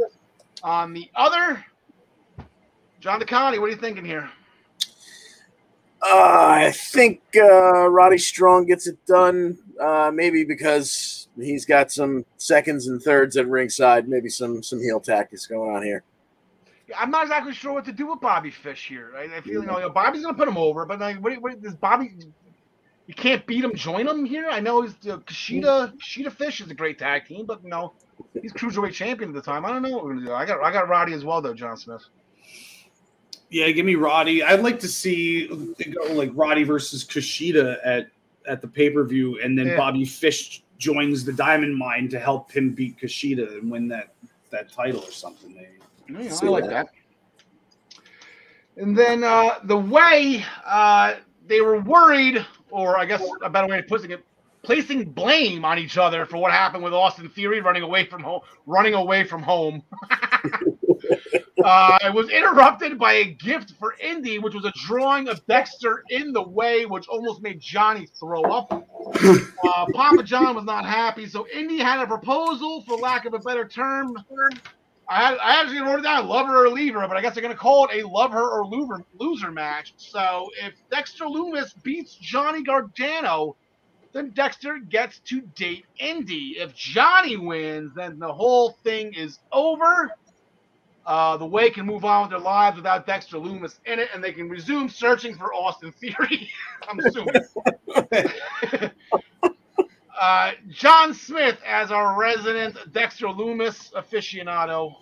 on the other. John DeConnie, what are you thinking here? Uh, I think uh, Roddy Strong gets it done. Uh, maybe because he's got some seconds and thirds at ringside. Maybe some some heel tactics going on here. I'm not exactly sure what to do with Bobby Fish here. I, I feel you know, Bobby's gonna put him over, but like, what, what does Bobby? You can't beat him. Join him here. I know he's uh, Kushida. Kushida Fish is a great tag team, but you know he's cruiserweight champion at the time. I don't know what we're gonna do. I got I got Roddy as well though, John Smith. Yeah, give me Roddy. I'd like to see go like Roddy versus Kushida at at the pay per view, and then Yeah. Bobby Fish joins the Diamond Mine to help him beat Kushida and win that that title or something. Maybe. Yeah, I like that. that. And then uh, the way uh, they were worried, or I guess a better way of putting it, placing blame on each other for what happened with Austin Theory running away from home. Running away from home. uh, it was interrupted by a gift for Indi, which was a drawing of Dexter in the way, which almost made Johnny throw up. Uh, Papa John was not happy, so Indi had a proposal, for lack of a better term. I, I actually wrote down, love her or leave her, but I guess they're going to call it a love her or loser, loser match. So if Dexter Loomis beats Johnny Gargano, then Dexter gets to date Indi. If Johnny wins, then the whole thing is over. Uh, the way can move on with their lives without Dexter Loomis in it, and they can resume searching for Austin Theory. I'm assuming. uh, John Smith as our resident Dexter Loomis aficionado.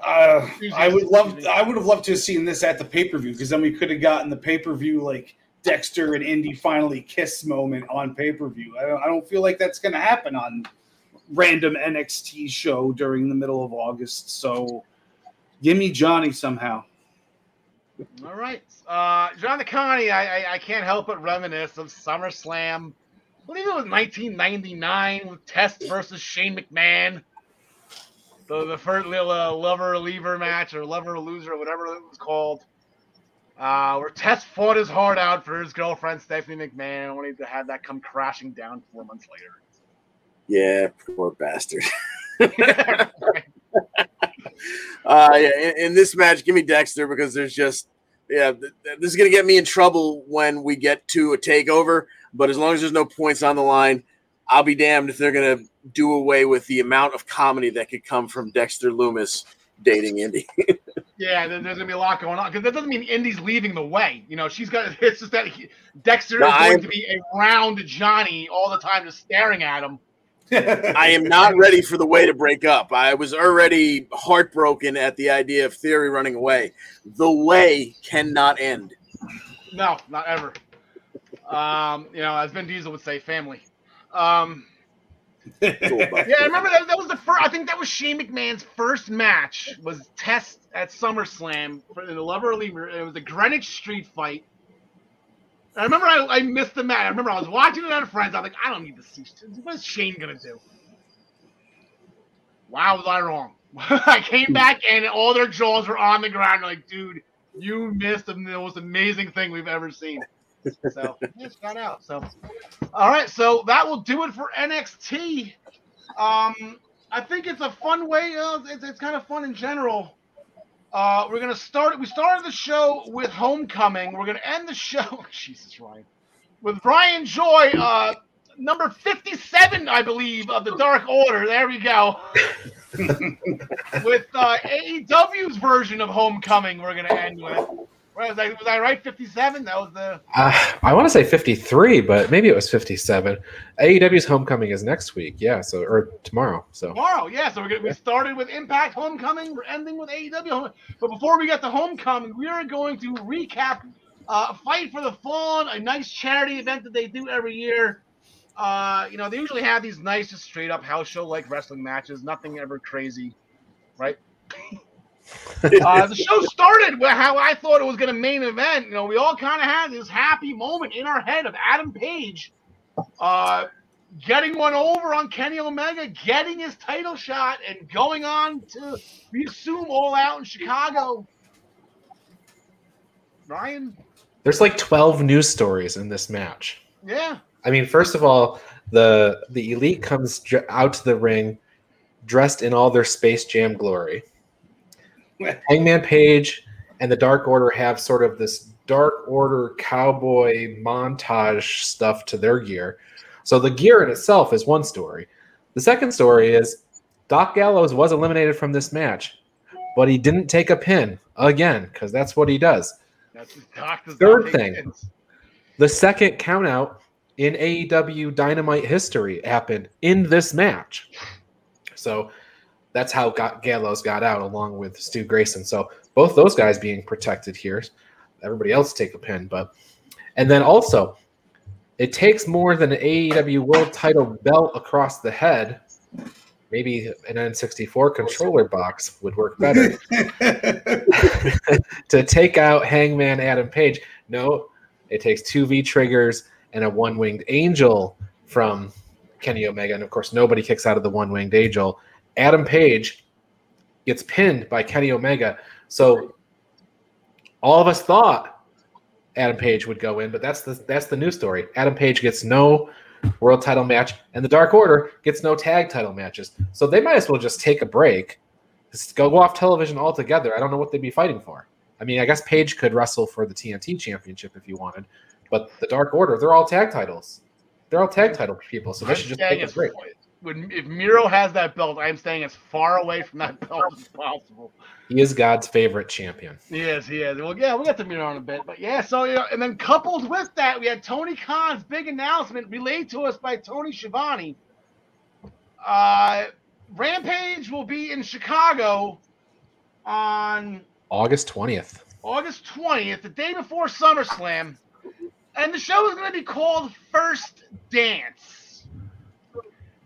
Uh, I would love. I would have loved to have seen this at the pay per view because then we could have gotten the pay per view like Dexter and Indi finally kiss moment on pay per view. I don't, I don't feel like that's going to happen on random NXT show during the middle of August. So give me Johnny somehow. All right. Uh, John DeConnie, I, I, I can't help but reminisce of SummerSlam. I believe it was 1999 with Test versus Shane McMahon. The, the first little uh, lover or leaver match or lover loser, or whatever it was called. Uh, where Test fought his heart out for his girlfriend Stephanie McMahon, only to have that come crashing down four months later. Yeah, poor bastard. Uh, yeah, in, in this match, give me Dexter because there's just yeah, th- th- this is gonna get me in trouble when we get to a takeover. But as long as there's no points on the line, I'll be damned if they're gonna do away with the amount of comedy that could come from Dexter Loomis dating Indi. Yeah, there- there's gonna be a lot going on because that doesn't mean Indi's leaving the way. You know, she's got. It's just that he, Dexter No, is going I'm- to be around Johnny all the time, just staring at him. I am not ready for the way to break up. I was already heartbroken at the idea of Theory running away. The way cannot end. No, not ever. Um, you know, as Vin Diesel would say, family. Um, yeah, I remember that, that was the first. I think that was Shane McMahon's first match was Test at SummerSlam for in the Lover or Leaver. It was the Greenwich Street fight. I remember I, I missed the match. I remember I was watching it on Friends. I was like, I don't need to see. What is Shane gonna do? Wow, was I wrong? I came back and all their jaws were on the ground. They're like, dude, you missed the most amazing thing we've ever seen. So yeah, it's got out. So all right, so that will do it for NXT. Um, I think it's a fun way. Uh, it's, it's kind of fun in general. Uh, we're gonna start. We started the show with Homecoming. We're gonna end the show. Jesus, Ryan, with Brian Joy, uh, number fifty-seven, I believe, of the Dark Order. There we go. with uh, AEW's version of Homecoming. We're gonna end with. Was I, was I right? Fifty-seven. That was the. Uh, I want to say 53, but maybe it was 57. AEW's Homecoming is next week. Yeah, so or tomorrow. So Tomorrow, yeah. So we're gonna we started with Impact Homecoming. We're ending with AEW. But before we get to Homecoming, we are going to recap uh, Fight for the Fallen, a nice charity event that they do every year. Uh, you know, they usually have these nice, just straight up house show like wrestling matches. Nothing ever crazy, right? uh, the show started with how I thought it was going to main event. You know, we all kind of had this happy moment in our head of Adam Page uh, getting one over on Kenny Omega, getting his title shot, and going on to, we assume, all out in Chicago. Ryan? there's like 12 news stories in this match. Yeah. I mean, first of all, the the elite comes out to the ring dressed in all their Space Jam glory. Hangman Page and the Dark Order have sort of this Dark Order cowboy montage stuff to their gear. So the gear in itself is one story. The second story is Doc Gallows was eliminated from this match, but he didn't take a pin again because that's what he does. That's his does Third thing. pins. The second countout in AEW Dynamite history happened in this match. So that's how got Gallows got out along with Stu Grayson. So both those guys being protected here. Everybody else take a pin, but and then also it takes more than an AEW world title belt across the head. Maybe an N64 controller box would work better to take out Hangman Adam Page. No, it takes two V triggers and a one winged angel from Kenny Omega. And of course, nobody kicks out of the one winged angel. Adam Page gets pinned by Kenny Omega. So all of us thought Adam Page would go in, but that's the that's the new story. Adam Page gets no world title match, and the Dark Order gets no tag title matches. So they might as well just take a break, just go off television altogether. I don't know what they'd be fighting for. I mean, I guess Page could wrestle for the TNT championship if you wanted, but the Dark Order, they're all tag titles. They're all tag title people, so they should just take a break. When, if Miro has that belt, I'm staying as far away from that belt as possible. He is God's favorite champion. Yes, he is. Well, yeah, we'll get to Miro in a bit, but yeah. So, you know, and then coupled with that, we had Tony Khan's big announcement relayed to us by Tony Schiavone. Uh, Rampage will be in Chicago on August 20th. August 20th, the day before SummerSlam, and the show is going to be called First Dance.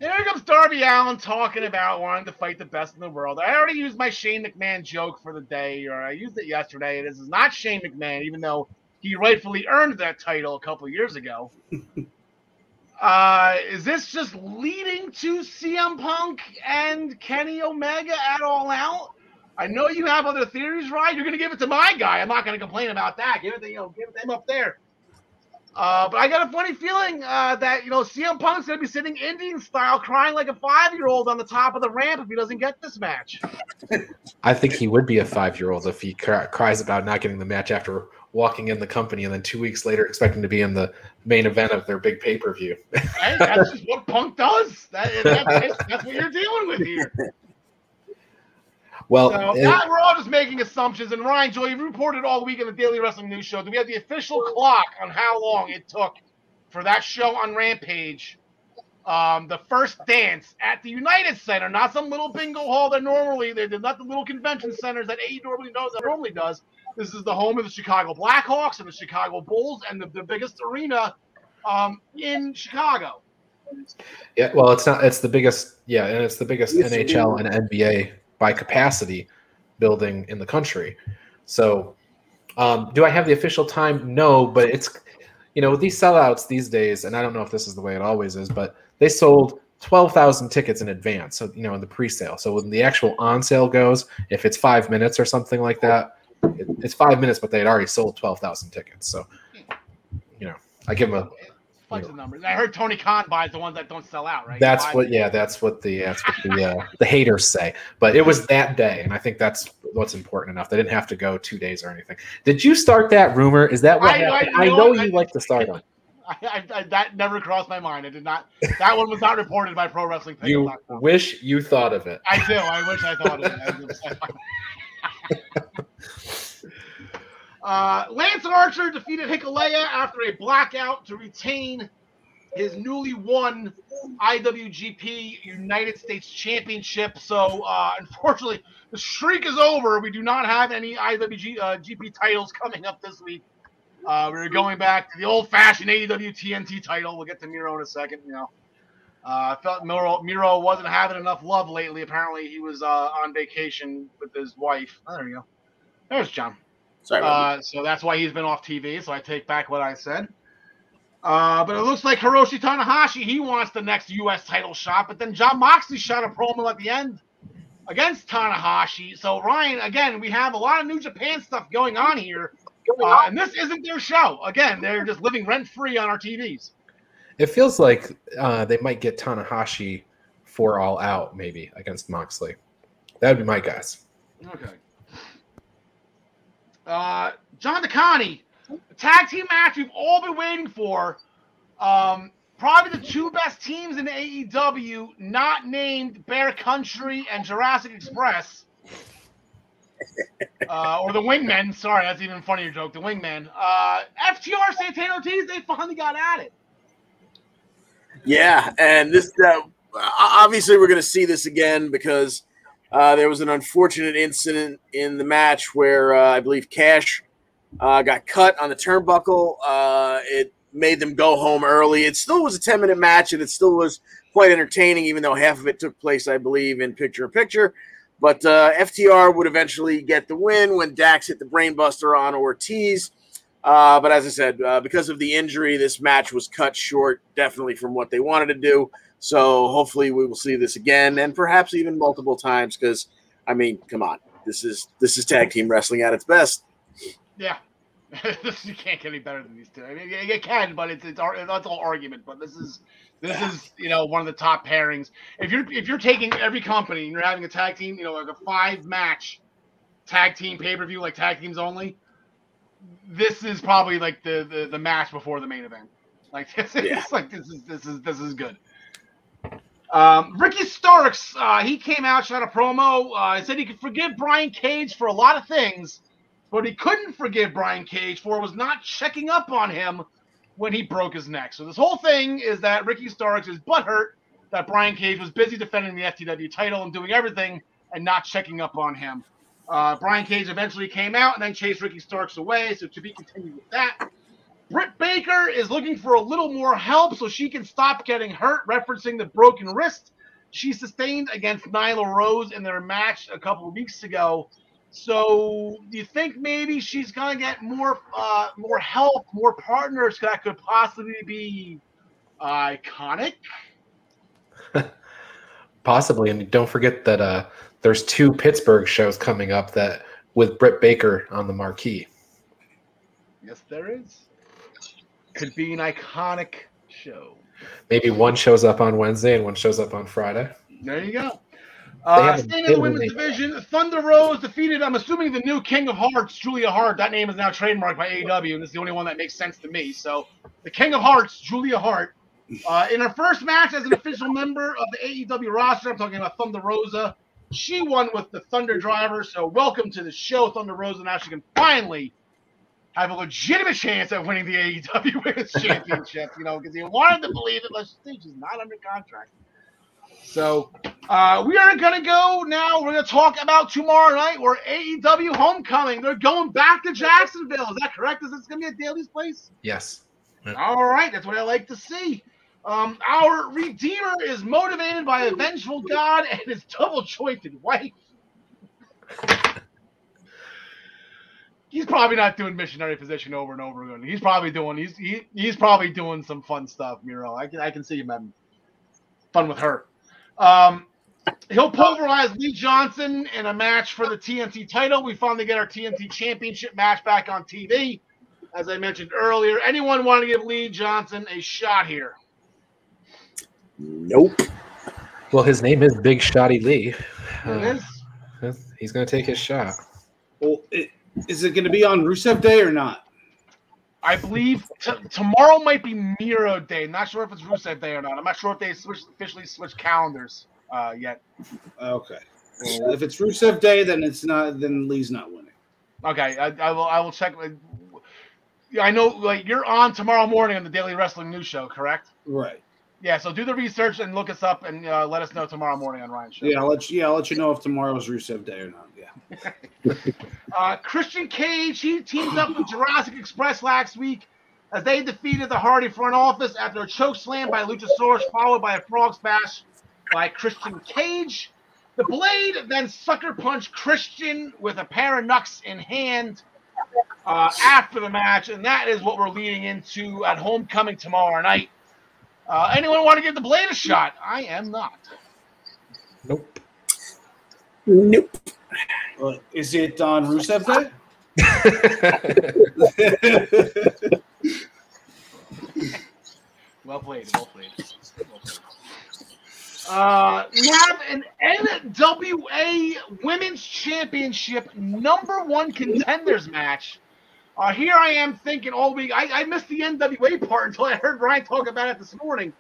Here comes Darby Allin talking about wanting to fight the best in the world. I already used my Shane McMahon joke for the day, or I used it yesterday. This is not Shane McMahon, even though he rightfully earned that title a couple years ago. uh, is this just leading to CM Punk and Kenny Omega at All Out? I know you have other theories, right? You're going to give it to my guy. I'm not going to complain about that. Give it to you know, give it to him up there. Uh, but I got a funny feeling uh, that you know CM Punk's going to be sitting Indian style, crying like a five year old on the top of the ramp if he doesn't get this match. I think he would be a five year old if he cry, cries about not getting the match after walking in the company and then two weeks later expecting to be in the main event of their big pay per view. Right? That's just what Punk does. That, that's, that's what you're dealing with here. Well, So it- now we're all just making assumptions. And Ryan, Joy, you reported all week on the Daily Wrestling News Show. Do we have the official clock on how long it took for that show on Rampage? Um, the first dance at the United Center, not some little bingo hall that normally they're not the little convention centers that AE normally does. That normally does. This is the home of the Chicago Blackhawks and the Chicago Bulls, and the, the biggest arena um, in Chicago. yeah, well, it's not. It's the biggest. Yeah, and it's the biggest Yes, NHL and NBA by capacity building in the country. So, um, do I have the official time? No, but it's you know these sellouts these days, and I don't know if this is the way it always is, but they sold. 12,000 tickets in advance. So, you know, in the pre sale. So, when the actual on sale goes, if it's five minutes or something like that, it, it's five minutes, but they had already sold 12,000 tickets. So, you know, I give them a Bunch of numbers. I heard Tony Khan buys the ones that don't sell out, right? That's what, yeah, that's what the that's what the uh, the haters say. But it was that day, and I think that's what's important enough. They didn't have to go two days or anything. Did you start that rumor? Is that what I- I- happened? I, you know you I- like to start them. I, I, I, that never crossed my mind. I did not. That one was not reported by Pro Wrestling. You wish you thought of it. I do. I wish I thought of it. uh, Lance Archer defeated Hikuleo after a blackout to retain his newly won IWGP United States Championship. So, uh, unfortunately, the streak is over. We do not have any IWGP uh, titles coming up this week. Uh, we're going back to the old-fashioned AEW TNT title. We'll get to Miro in a second. You know, uh, I felt Miro, Miro wasn't having enough love lately. Apparently, he was uh, on vacation with his wife. Oh, there you go. There's John. Sorry. about Uh, so that's why he's been off TV. So I take back what I said. Uh, but it looks like Hiroshi Tanahashi he wants the next U.S. title shot. But then Jon Moxley shot a promo at the end against Tanahashi. So Ryan, again, we have a lot of New Japan stuff going on here, uh, and this isn't their show. Again, they're just living rent free on our TVs. It feels like uh, they might get Tanahashi for all out, maybe against Moxley. That would be my guess. Okay. Uh, John DeConnie, tag team match we've all been waiting for. Um, probably the two best teams in AEW, not named Bear Country and Jurassic Express. Uh, or the Wingmen. Sorry, that's even funnier joke. The Wingmen. Uh, FTR Santana Ortiz, they finally got at it. Yeah, and this uh, obviously we're going to see this again because uh, there was an unfortunate incident in the match where uh, I believe Cash uh, got cut on the turnbuckle. Uh, it made them go home early. It still was a ten minute match, and it still was quite entertaining, even though half of it took place, I believe, in picture in picture. But uh, FTR would eventually get the win when Dax hit the brainbuster on Ortiz. Uh, but as I said, because of the injury, this match was cut short, definitely from what they wanted to do. So hopefully we will see this again, and perhaps even multiple times. Because I mean, come on, this is this is tag team wrestling at its best. Yeah. you can't get any better than these two. I mean, you can, but it's it's that's all argument. But this is this is you know one of the top pairings. If you're if you're taking every company and you're having a tag team, you know, like a five match tag team pay per view, like tag teams only, this is probably like the, the the match before the main event. Like this is Yeah. like this is this is this is good. Um, Ricky Starks, uh, he came out, shot a promo. Uh, said he could forgive Brian Cage for a lot of things, but he couldn't forgive Brian Cage for was not checking up on him when he broke his neck. So this whole thing is that Ricky Starks is butthurt that Brian Cage was busy defending the FTW title and doing everything and not checking up on him. Uh, Brian Cage eventually came out and then chased Ricky Starks away. So to be continued with that. Britt Baker is looking for a little more help so she can stop getting hurt, referencing the broken wrist she sustained against Nyla Rose in their match a couple of weeks ago. So, do you think maybe she's gonna get more, uh, more help, more partners that could possibly be iconic? Possibly, and don't forget that uh, there's two Pittsburgh shows coming up that with Britt Baker on the marquee. Yes, there is. Could be an iconic show. Maybe one shows up on Wednesday and one shows up on Friday. There you go. Uh, staying in the women's division, Thunder Rosa defeated, I'm assuming, the new King of Hearts, Julia Hart. That name is now trademarked by AEW, and it's the only one that makes sense to me. So, the King of Hearts, Julia Hart, uh, in her first match as an official member of the AEW roster, I'm talking about Thunder Rosa, she won with the Thunder Driver. So, welcome to the show, Thunder Rosa. Now she can finally have a legitimate chance at winning the AEW Women's Championship, you know, because he wanted to believe it, but she's not under contract. So uh, we are going to go now. We're going to talk about tomorrow night. We're AEW Homecoming. They're going back to Jacksonville. Is that correct? Is this going to be at Daily's place? Yes. All right, that's what I like to see. Um, our Redeemer is motivated by a vengeful God and his double jointed wife. He's probably not doing missionary position over and over again. He's probably doing he's he, he's probably doing some fun stuff, Miro. I can I can see him having fun with her. Um, he'll pulverize Lee Johnson in a match for the TNT title. We finally get our TNT championship match back on TV. As I mentioned earlier, anyone want to give Lee Johnson a shot here? Nope. Well, his name is Big Shotty Lee. It Uh, is. he's going to take his shot. Well, it, is it going to be on Rusev Day or not? I believe t- tomorrow might be Miro Day. Not sure if it's Rusev Day or not. I'm not sure if they switched, officially switched calendars uh, yet. Okay. Well, if it's Rusev Day, then it's not. Then Lee's not winning. Okay, I, I will. I will check. I know. Like you're on tomorrow morning on the Daily Wrestling News Show, correct? Right. Yeah. So do the research and look us up and uh, let us know tomorrow morning on Ryan's show. Yeah, I'll let you. Yeah, I'll let you know if tomorrow's Rusev Day or not. Yeah. Uh, Christian Cage, he teamed up with Jurassic Express last week as they defeated the Hardy front office after a choke slam by Luchasaurus, followed by a frog splash by Christian Cage. The Blade then sucker punched Christian with a pair of knucks in hand uh, after the match, and that is what we're leading into at Homecoming tomorrow night. Uh, anyone want to give the Blade a shot? I am not. Nope. Nope. Uh, is it on Rusev Day? Well played. Well played. Well played. Uh, we have an NWA Women's Championship number one contenders match. Uh, here I am thinking all week. I, I missed the NWA part until I heard Ryan talk about it this morning.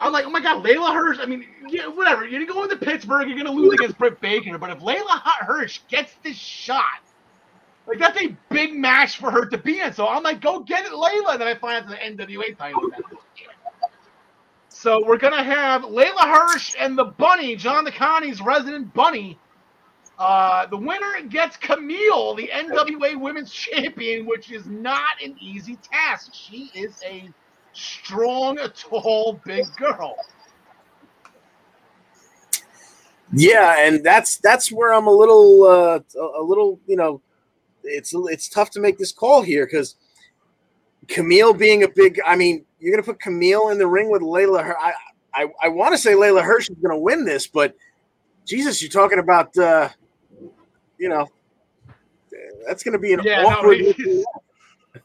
I'm like, oh my god, Leyla Hirsch. I mean, yeah, whatever. You're going to Pittsburgh, you're going to lose against Britt Baker, but if Leyla Hirsch gets this shot, like that's a big match for her to be in. So I'm like, go get it, Leyla. And then I find out the NWA title. So we're gonna have Leyla Hirsch and the Bunny, John DeConnie's resident Bunny. Uh, the winner gets Kamille, the NWA Women's Champion, which is not an easy task. She is a strong, tall, big girl. Yeah, and that's that's where I'm a little uh, a little you know, it's it's tough to make this call here because Kamille being a big. I mean, you're gonna put Kamille in the ring with Leyla. Her, I I, I want to say Leyla Hirsch is gonna win this, but Jesus, you're talking about uh, you know, that's gonna be an Yeah, awkward. he-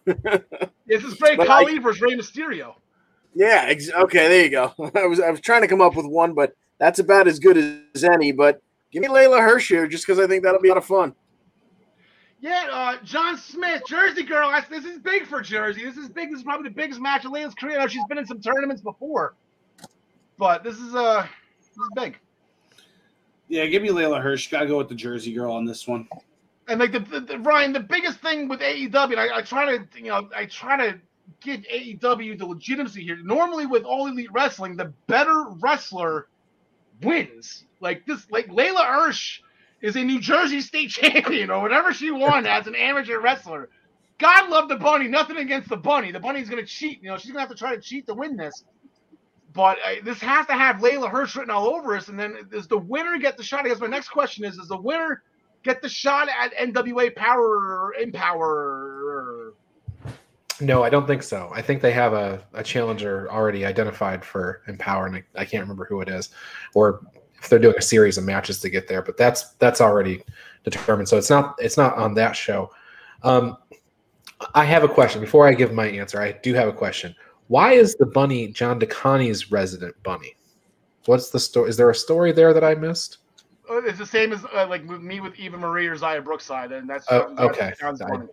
This is Ray But Khali versus Rey Mysterio. Yeah. Ex- okay. There you go. I was I was trying to come up with one, but that's about as good as any. But give me Leyla Hirsch here, just because I think that'll be a lot of fun. Yeah, uh, John Smith, Jersey girl. That's, this is big for Jersey. This is big. This is probably the biggest match of Leyla's career. Now, she's been in some tournaments before, but this is uh, this is big. Yeah, give me Leyla Hirsch. Gotta go with the Jersey girl on this one. And like the, the, the Ryan, the biggest thing with AEW, and I, I try to you know I try to give AEW the legitimacy here. Normally with all elite wrestling, the better wrestler wins. Like this, like Leyla Hirsch is a New Jersey State champion or whatever she won as an amateur wrestler. God love the bunny. Nothing against the bunny. The bunny's gonna cheat. You know she's gonna have to try to cheat to win this. But uh, this has to have Leyla Hirsch written all over us. And then does the winner get the shot? I guess my next question is: Does the winner get the shot at NWA Power Empower? No, I don't think so. I think they have a, a challenger already identified for Empower, and I, I can't remember who it is, or if they're doing a series of matches to get there. But that's that's already determined. So it's not it's not on that show. Um, I have a question before I give my answer. I do have a question. Why is the bunny John DeConnie's resident bunny? What's the story? Is there a story there that I missed? Uh, It's the same as uh, like with me with Eva Marie or Xia Brookside, and that's Oh, that's okay. John's I- bunny.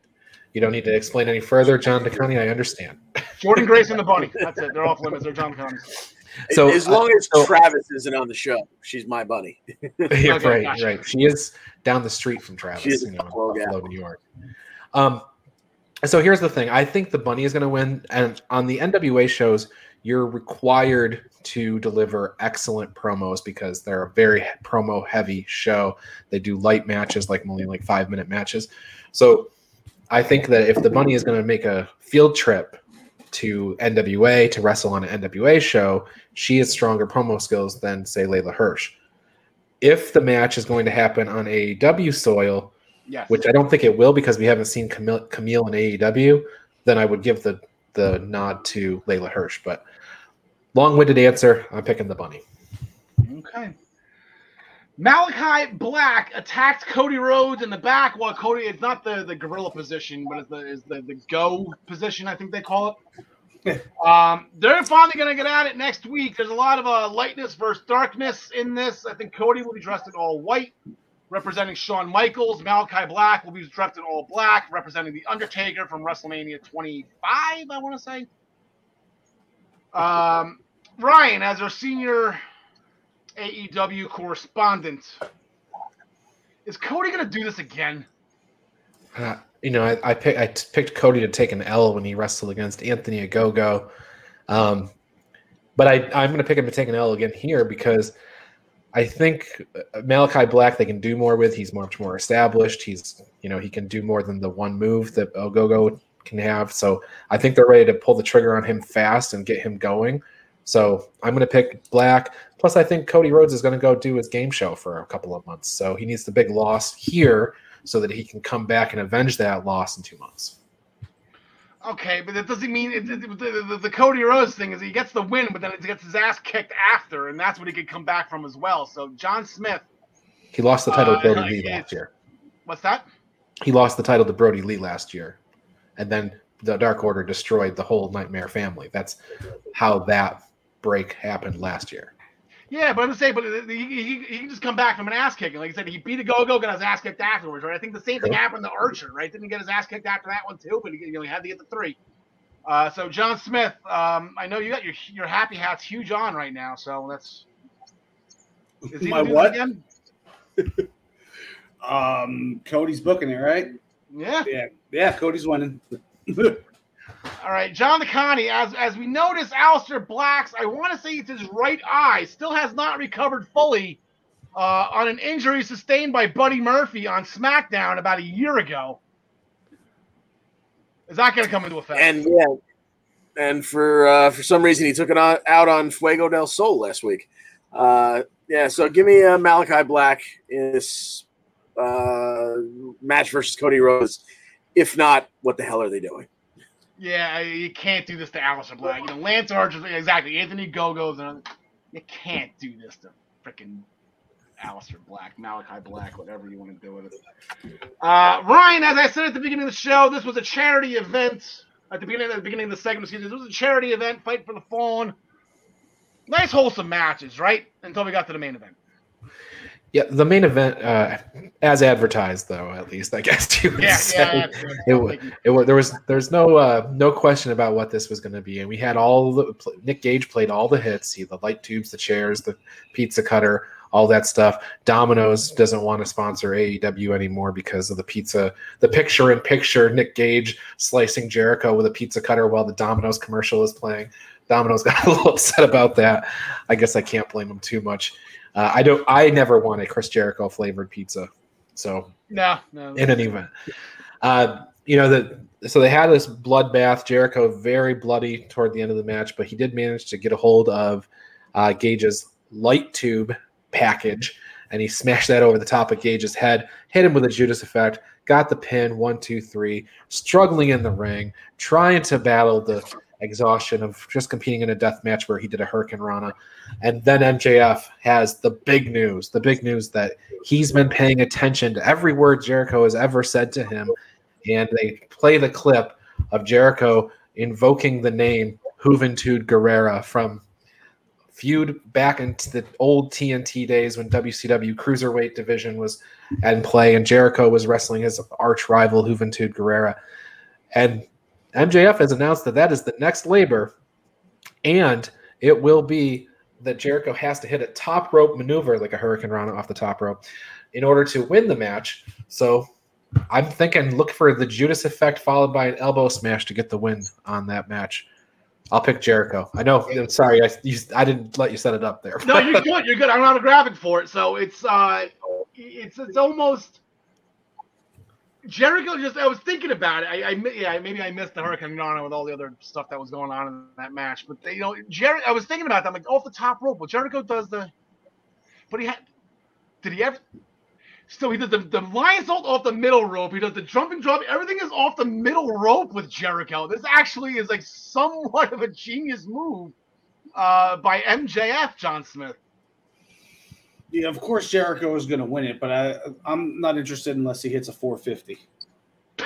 You don't need to explain any further, John DeConnie. I understand. Jordynne Grace and the bunny. That's it. They're off limits. They're John Connor's. So, as long uh, as so- Travis isn't on the show, she's my bunny. yeah, Okay, right, gotcha. right. She is down the street from Travis, you in know, in Buffalo. Buffalo, New York. Um, so here's the thing: I think the bunny is going to win, and on the NWA shows, you're required to deliver excellent promos because they're a very promo heavy show. They do light matches, like only like five minute matches. So I think that if the bunny is going to make a field trip to NWA to wrestle on an NWA show, she has stronger promo skills than say Leyla Hirsch. If the match is going to happen on AEW soil, Yes. which I don't think it will because we haven't seen Kamille, Kamille in AEW, then I would give the the nod to Leyla Hirsch. But long-winded answer, I'm picking the bunny. Okay. Malachi Black attacked Cody Rhodes in the back while Cody it's not the, the gorilla position, but it's the is the, the go position, I think they call it. um, they're finally gonna get at it next week. There's a lot of uh, lightness versus darkness in this. I think Cody will be dressed in all white. Representing Shawn Michaels. Malachi Black will be dressed in all black, representing The Undertaker from WrestleMania 25, I want to say. Um, Ryan, as our senior AEW correspondent, is Cody going to do this again? Uh, you know, I, I, pick, picked Cody to take an L when he wrestled against Anthony Ogogo. Um, but I, I'm going to pick him to take an L again here because I think uh, Malachi Black they can do more with. He's much more established. He's you know he can do more than the one move that Ogogo can have. So I think they're ready to pull the trigger on him fast and get him going. So I'm going to pick Black. Plus, I think Cody Rhodes is going to go do his game show for a couple of months. So he needs the big loss here so that he can come back and avenge that loss in two months. Okay, but that doesn't mean it, it, the, the, the, Cody Rhodes thing is he gets the win, but then he gets his ass kicked after, and that's what he could come back from as well. So John Smith, he lost the title uh, to Brodie Lee last year. What's that? He lost the title to Brodie Lee last year, and then the Dark Order destroyed the whole Nightmare family. That's how that break happened last year. Yeah, but I'm saying, but he, he, he, can just come back from an ass kicking. Like I said, he beat Ogogo, got his ass kicked afterwards, right? I think the same thing happened to Archer, right? Didn't get his ass kicked after that one too, but he, you know, he had to get the three. Uh, so John Smith, um, I know you got your your happy hats huge on right now, so that's. Is he My what? Again? um, Cody's booking it, right? Yeah. Yeah, yeah. Cody's winning. All right, John the Connie. As as we notice, Aleister Black's I want to say it's his right eye still has not recovered fully uh, on an injury sustained by Buddy Murphy on SmackDown about a year ago. Is that going to come into effect? And yeah, and for uh, for some reason he took it out on Fuego del Sol last week. Uh, yeah, so give me uh, Malachi Black in this uh, match versus Cody Rhodes. If not, what the hell are they doing? Yeah, you can't do this to Aleister Black. You know, Lance Archer, exactly. Anthony Gogos, and you can't do this to freaking Aleister Black, Malachi Black, whatever you want to do with it. Uh, Ryan, as I said at the beginning of the show, this was a charity event. At the beginning, at the beginning of the segment, excuse me, this was a charity event, fight for the fallen. Nice, wholesome matches, right? Until we got to the main event. Yeah, the main event, uh, as advertised, though, at least I guess you would yeah, say, yeah, it, it, it, there was there's no uh, no question about what this was going to be, and we had all the Nick Gage played all the hits, he the light tubes, the chairs, the pizza cutter, all that stuff. Domino's doesn't want to sponsor AEW anymore because of the pizza, the picture in picture Nick Gage slicing Jericho with a pizza cutter while the Domino's commercial is playing. Domino's got a little upset about that. I guess I can't blame him too much. Uh, I don't. I never want a Chris Jericho flavored pizza. So no, no. In an event, uh, you know that. So they had this bloodbath. Jericho very bloody toward the end of the match, but he did manage to get a hold of uh, Gage's light tube package, and he smashed that over the top of Gage's head, hit him with a Judas effect, got the pin. One, two, three. Struggling in the ring, trying to battle the exhaustion of just competing in a death match where he did a hurricanrana. And then MJF has the big news, the big news that he's been paying attention to every word Jericho has ever said to him. And they play the clip of Jericho invoking the name Juventud Guerrera from feud back into the old TNT days when WCW Cruiserweight division was in play and Jericho was wrestling his arch rival Juventud Guerrera. And MJF has announced that that is the next labor, and it will be that Jericho has to hit a top rope maneuver like a hurricanrana off the top rope in order to win the match. So I'm thinking look for the Judas effect followed by an elbow smash to get the win on that match. I'll pick Jericho. I know. I'm sorry, I, you, I didn't let you set it up there. no, you're good. You're good. I'm not a graphic for it, so it's uh, it's it's almost Jericho just I was thinking about it. I, I yeah maybe I missed the hurricanrana with all the other stuff that was going on in that match. But they, you know, Jerry, I was thinking about that. I'm like off the top rope. Well, Jericho does the, but he had. Did he ever? So he does the, the lionsault off the middle rope. He does the jumping drop. Everything is off the middle rope with Jericho. This actually is like somewhat of a genius move uh, by MJF John Smith. Yeah, of course Jericho is going to win it, but I I'm not interested unless he hits a 450.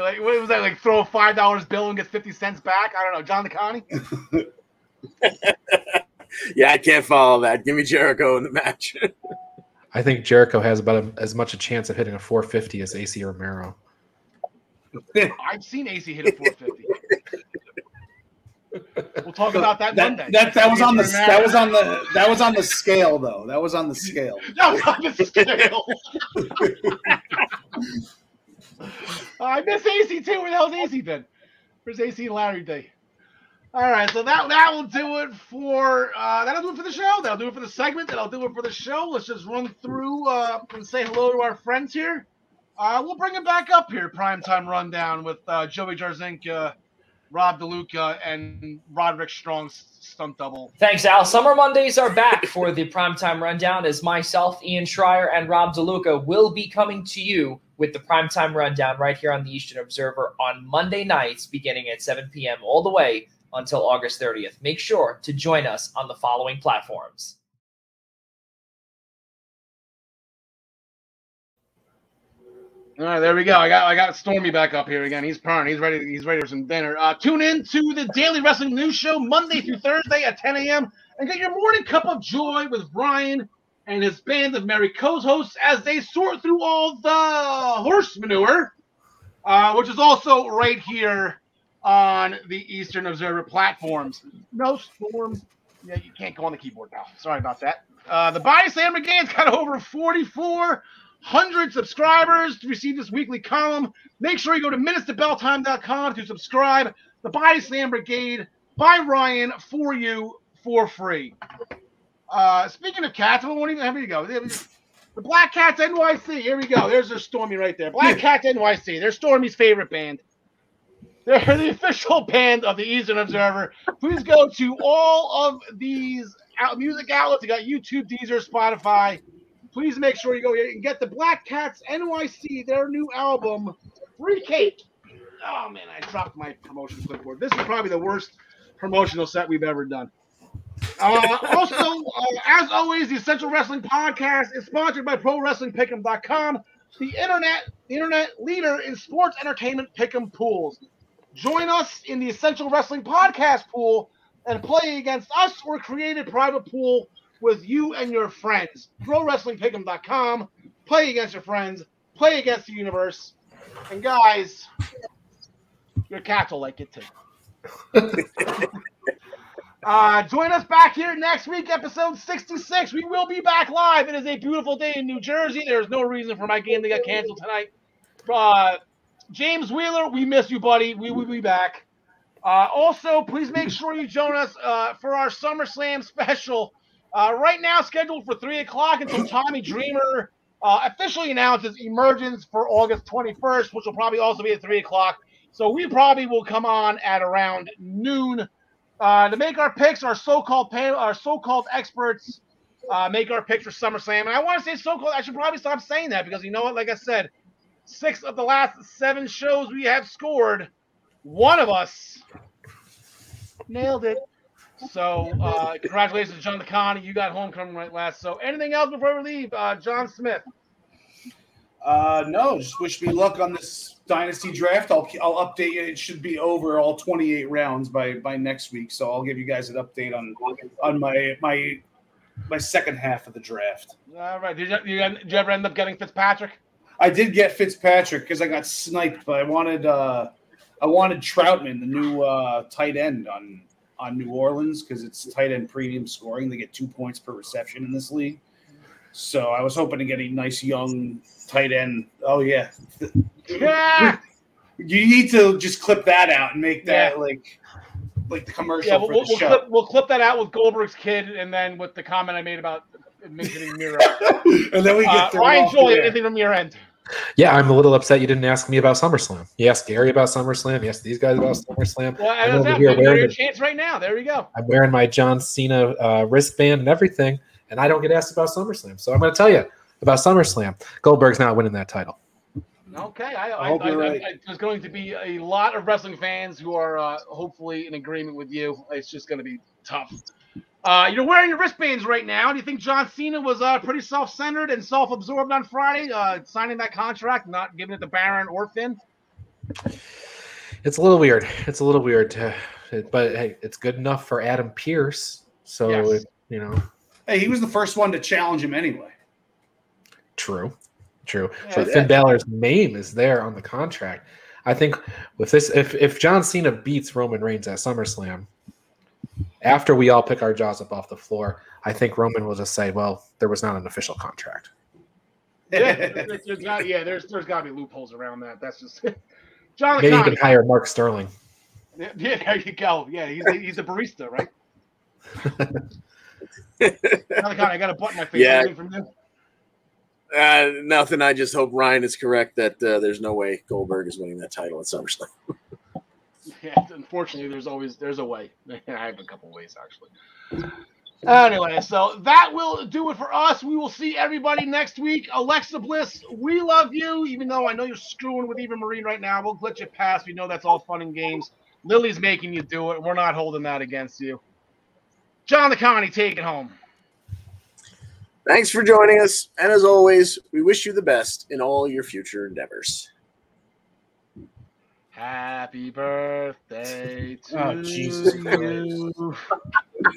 like what was that? Like throw a five dollars bill and get fifty cents back? I don't know. John the Connie. Yeah, I can't follow that. Give me Jericho in the match. I think Jericho has about a, as much a chance of hitting a 450 as Ace Romero. I've seen Ace hit a 450. We'll talk about that, That, Monday. that that was on the Ace that was on the that was on the scale though. That was on the scale. That was on the scale. I miss Ace too. Where the hell's Ace been? Where's Ace and Larry D? All right, so that that will do it for uh, that'll do it for the show. That'll do it for the segment. That'll do it for the show. Let's just run through uh, and say hello to our friends here. Uh, we'll bring it back up here, primetime rundown with uh, Joey Jarzinka, Rob DeLuca, and Roderick Strong's stunt double. Thanks, Al. Summer Mondays are back for the primetime rundown as myself, Ian Schreier, and Rob DeLuca will be coming to you with the primetime rundown right here on the Eastern Observer on Monday nights beginning at 7 p.m. all the way until August 30th. Make sure to join us on the following platforms. All right, there we go. I got I got Stormy back up here again. He's purring. He's ready. He's ready for some dinner. Uh, tune in to the Daily Wrestling News Show Monday through Thursday at 10 a.m. and get your morning cup of joy with Brian and his band of merry co-hosts as they sort through all the horse manure, uh, which is also right here on the Eastern Observer platforms. No storm. Yeah, you can't go on the keyboard now. Sorry about that. Uh, the Body Slam Brigade's got over 44 100 subscribers to receive this weekly column. Make sure you go to minutestobelltime.com to subscribe. The Body Slam Brigade by Ryan for you for free. Uh, speaking of cats, I won't even. Here we go. The Black Cats NYC. Here we go. There's their Stormy right there. Black Cats NYC. They're Stormy's favorite band. They're the official band of the Eastern Observer. Please go to all of these out- music outlets. You got YouTube, Deezer, Spotify please make sure you go and get the Black Cats NYC, their new album, Free Cake. Oh man, I dropped my promotion clipboard. This is probably the worst promotional set we've ever done. Uh, also, uh, as always, the Essential Wrestling Podcast is sponsored by ProWrestlingPick'em.com, the internet, the internet leader in sports entertainment pick'em pools. Join us in the Essential Wrestling Podcast pool and play against us or create a private pool with you and your friends. ProWrestlingPick'em.com. Play against your friends. Play against the universe. And guys, your cats will like it too. uh, join us back here next week, episode 66. We will be back live. It is a beautiful day in New Jersey. There's no reason for my game to get canceled tonight. Uh, James Wheeler, we miss you, buddy. We will be back. Uh, also, please make sure you join us uh, for our SummerSlam special. Uh, right now, scheduled for 3 o'clock until Tommy Dreamer uh, officially announces emergence for August 21st, which will probably also be at 3 o'clock. So we probably will come on at around noon uh, to make our picks. Our so-called pay, our so-called experts uh, make our picks for SummerSlam. And I want to say so-called. I should probably stop saying that because you know what? Like I said, six of the last seven shows we have scored, one of us nailed it. So uh, congratulations to John DeConnie. You got homecoming right last. So anything else before we leave? Uh, John Smith. Uh, no, just wish me luck on this dynasty draft. I'll I'll update you. It should be over all 28 rounds by by next week. So I'll give you guys an update on on my my my second half of the draft. All right. Did you, you, did you ever end up getting Fitzpatrick? I did get Fitzpatrick because I got sniped, but I wanted uh I wanted Trautman, the new uh tight end on on New Orleans because it's tight end premium scoring. They get two points per reception in this league. So I was hoping to get a nice young tight end. Oh yeah, Yeah. you need to just clip that out and make that Yeah. like like the commercial Yeah, we'll, for we'll, the we'll show. clip, we'll clip that out with Goldberg's kid, and then with the comment I made about mentioning Miro. and then we get Uh, Ryan Joy, anything from your end? Yeah, I'm a little upset you didn't ask me about SummerSlam. You asked Gary about SummerSlam. You asked these guys about SummerSlam. Well, I'm over here wearing your chance right now. There we go. I'm wearing my John Cena uh, wristband and everything, and I don't get asked about SummerSlam. So I'm going to tell you about SummerSlam. Goldberg's not winning that title. Okay, I, I I, hope I, I, right. I, there's going to be a lot of wrestling fans who are uh, hopefully in agreement with you. It's just going to be tough. Uh, you're wearing your wristbands right now. Do you think John Cena was uh, pretty self-centered and self-absorbed on Friday, uh, signing that contract, not giving it to Baron or Finn? It's a little weird. It's a little weird, to, but hey, it's good enough for Adam Pearce. So Yes. you know, Hey, he was the first one to challenge him anyway. true, true. Yeah, but yeah. Finn Balor's name is there on the contract. I think with this, if if John Cena beats Roman Reigns at SummerSlam, after we all pick our jaws up off the floor, I think Roman will just say, "Well, there was not an official contract." Yeah, there's, there's got, yeah, there's there's got to be loopholes around that. That's just John Maybe you can hire Mark Sterling. Yeah, there you go. Yeah, he's a, he's a barista, right? John Connie, I got a button in my face. Yeah. From you? Uh, nothing. I just hope Ryan is correct that uh, there's no way Goldberg is winning that title at SummerSlam. Yeah, unfortunately, there's always there's a way. I have a couple ways actually. Anyway, so that will do it for us. We will see everybody next week. Alexa Bliss, we love you, even though I know you're screwing with Eva Marie right now. We'll let you pass. We know that's all fun and games. Lilly's making you do it. We're not holding that against you. John the Connie, take it home. Thanks for joining us, and as always, we wish you the best in all your future endeavors. Happy birthday oh, to Oh, Jesus you.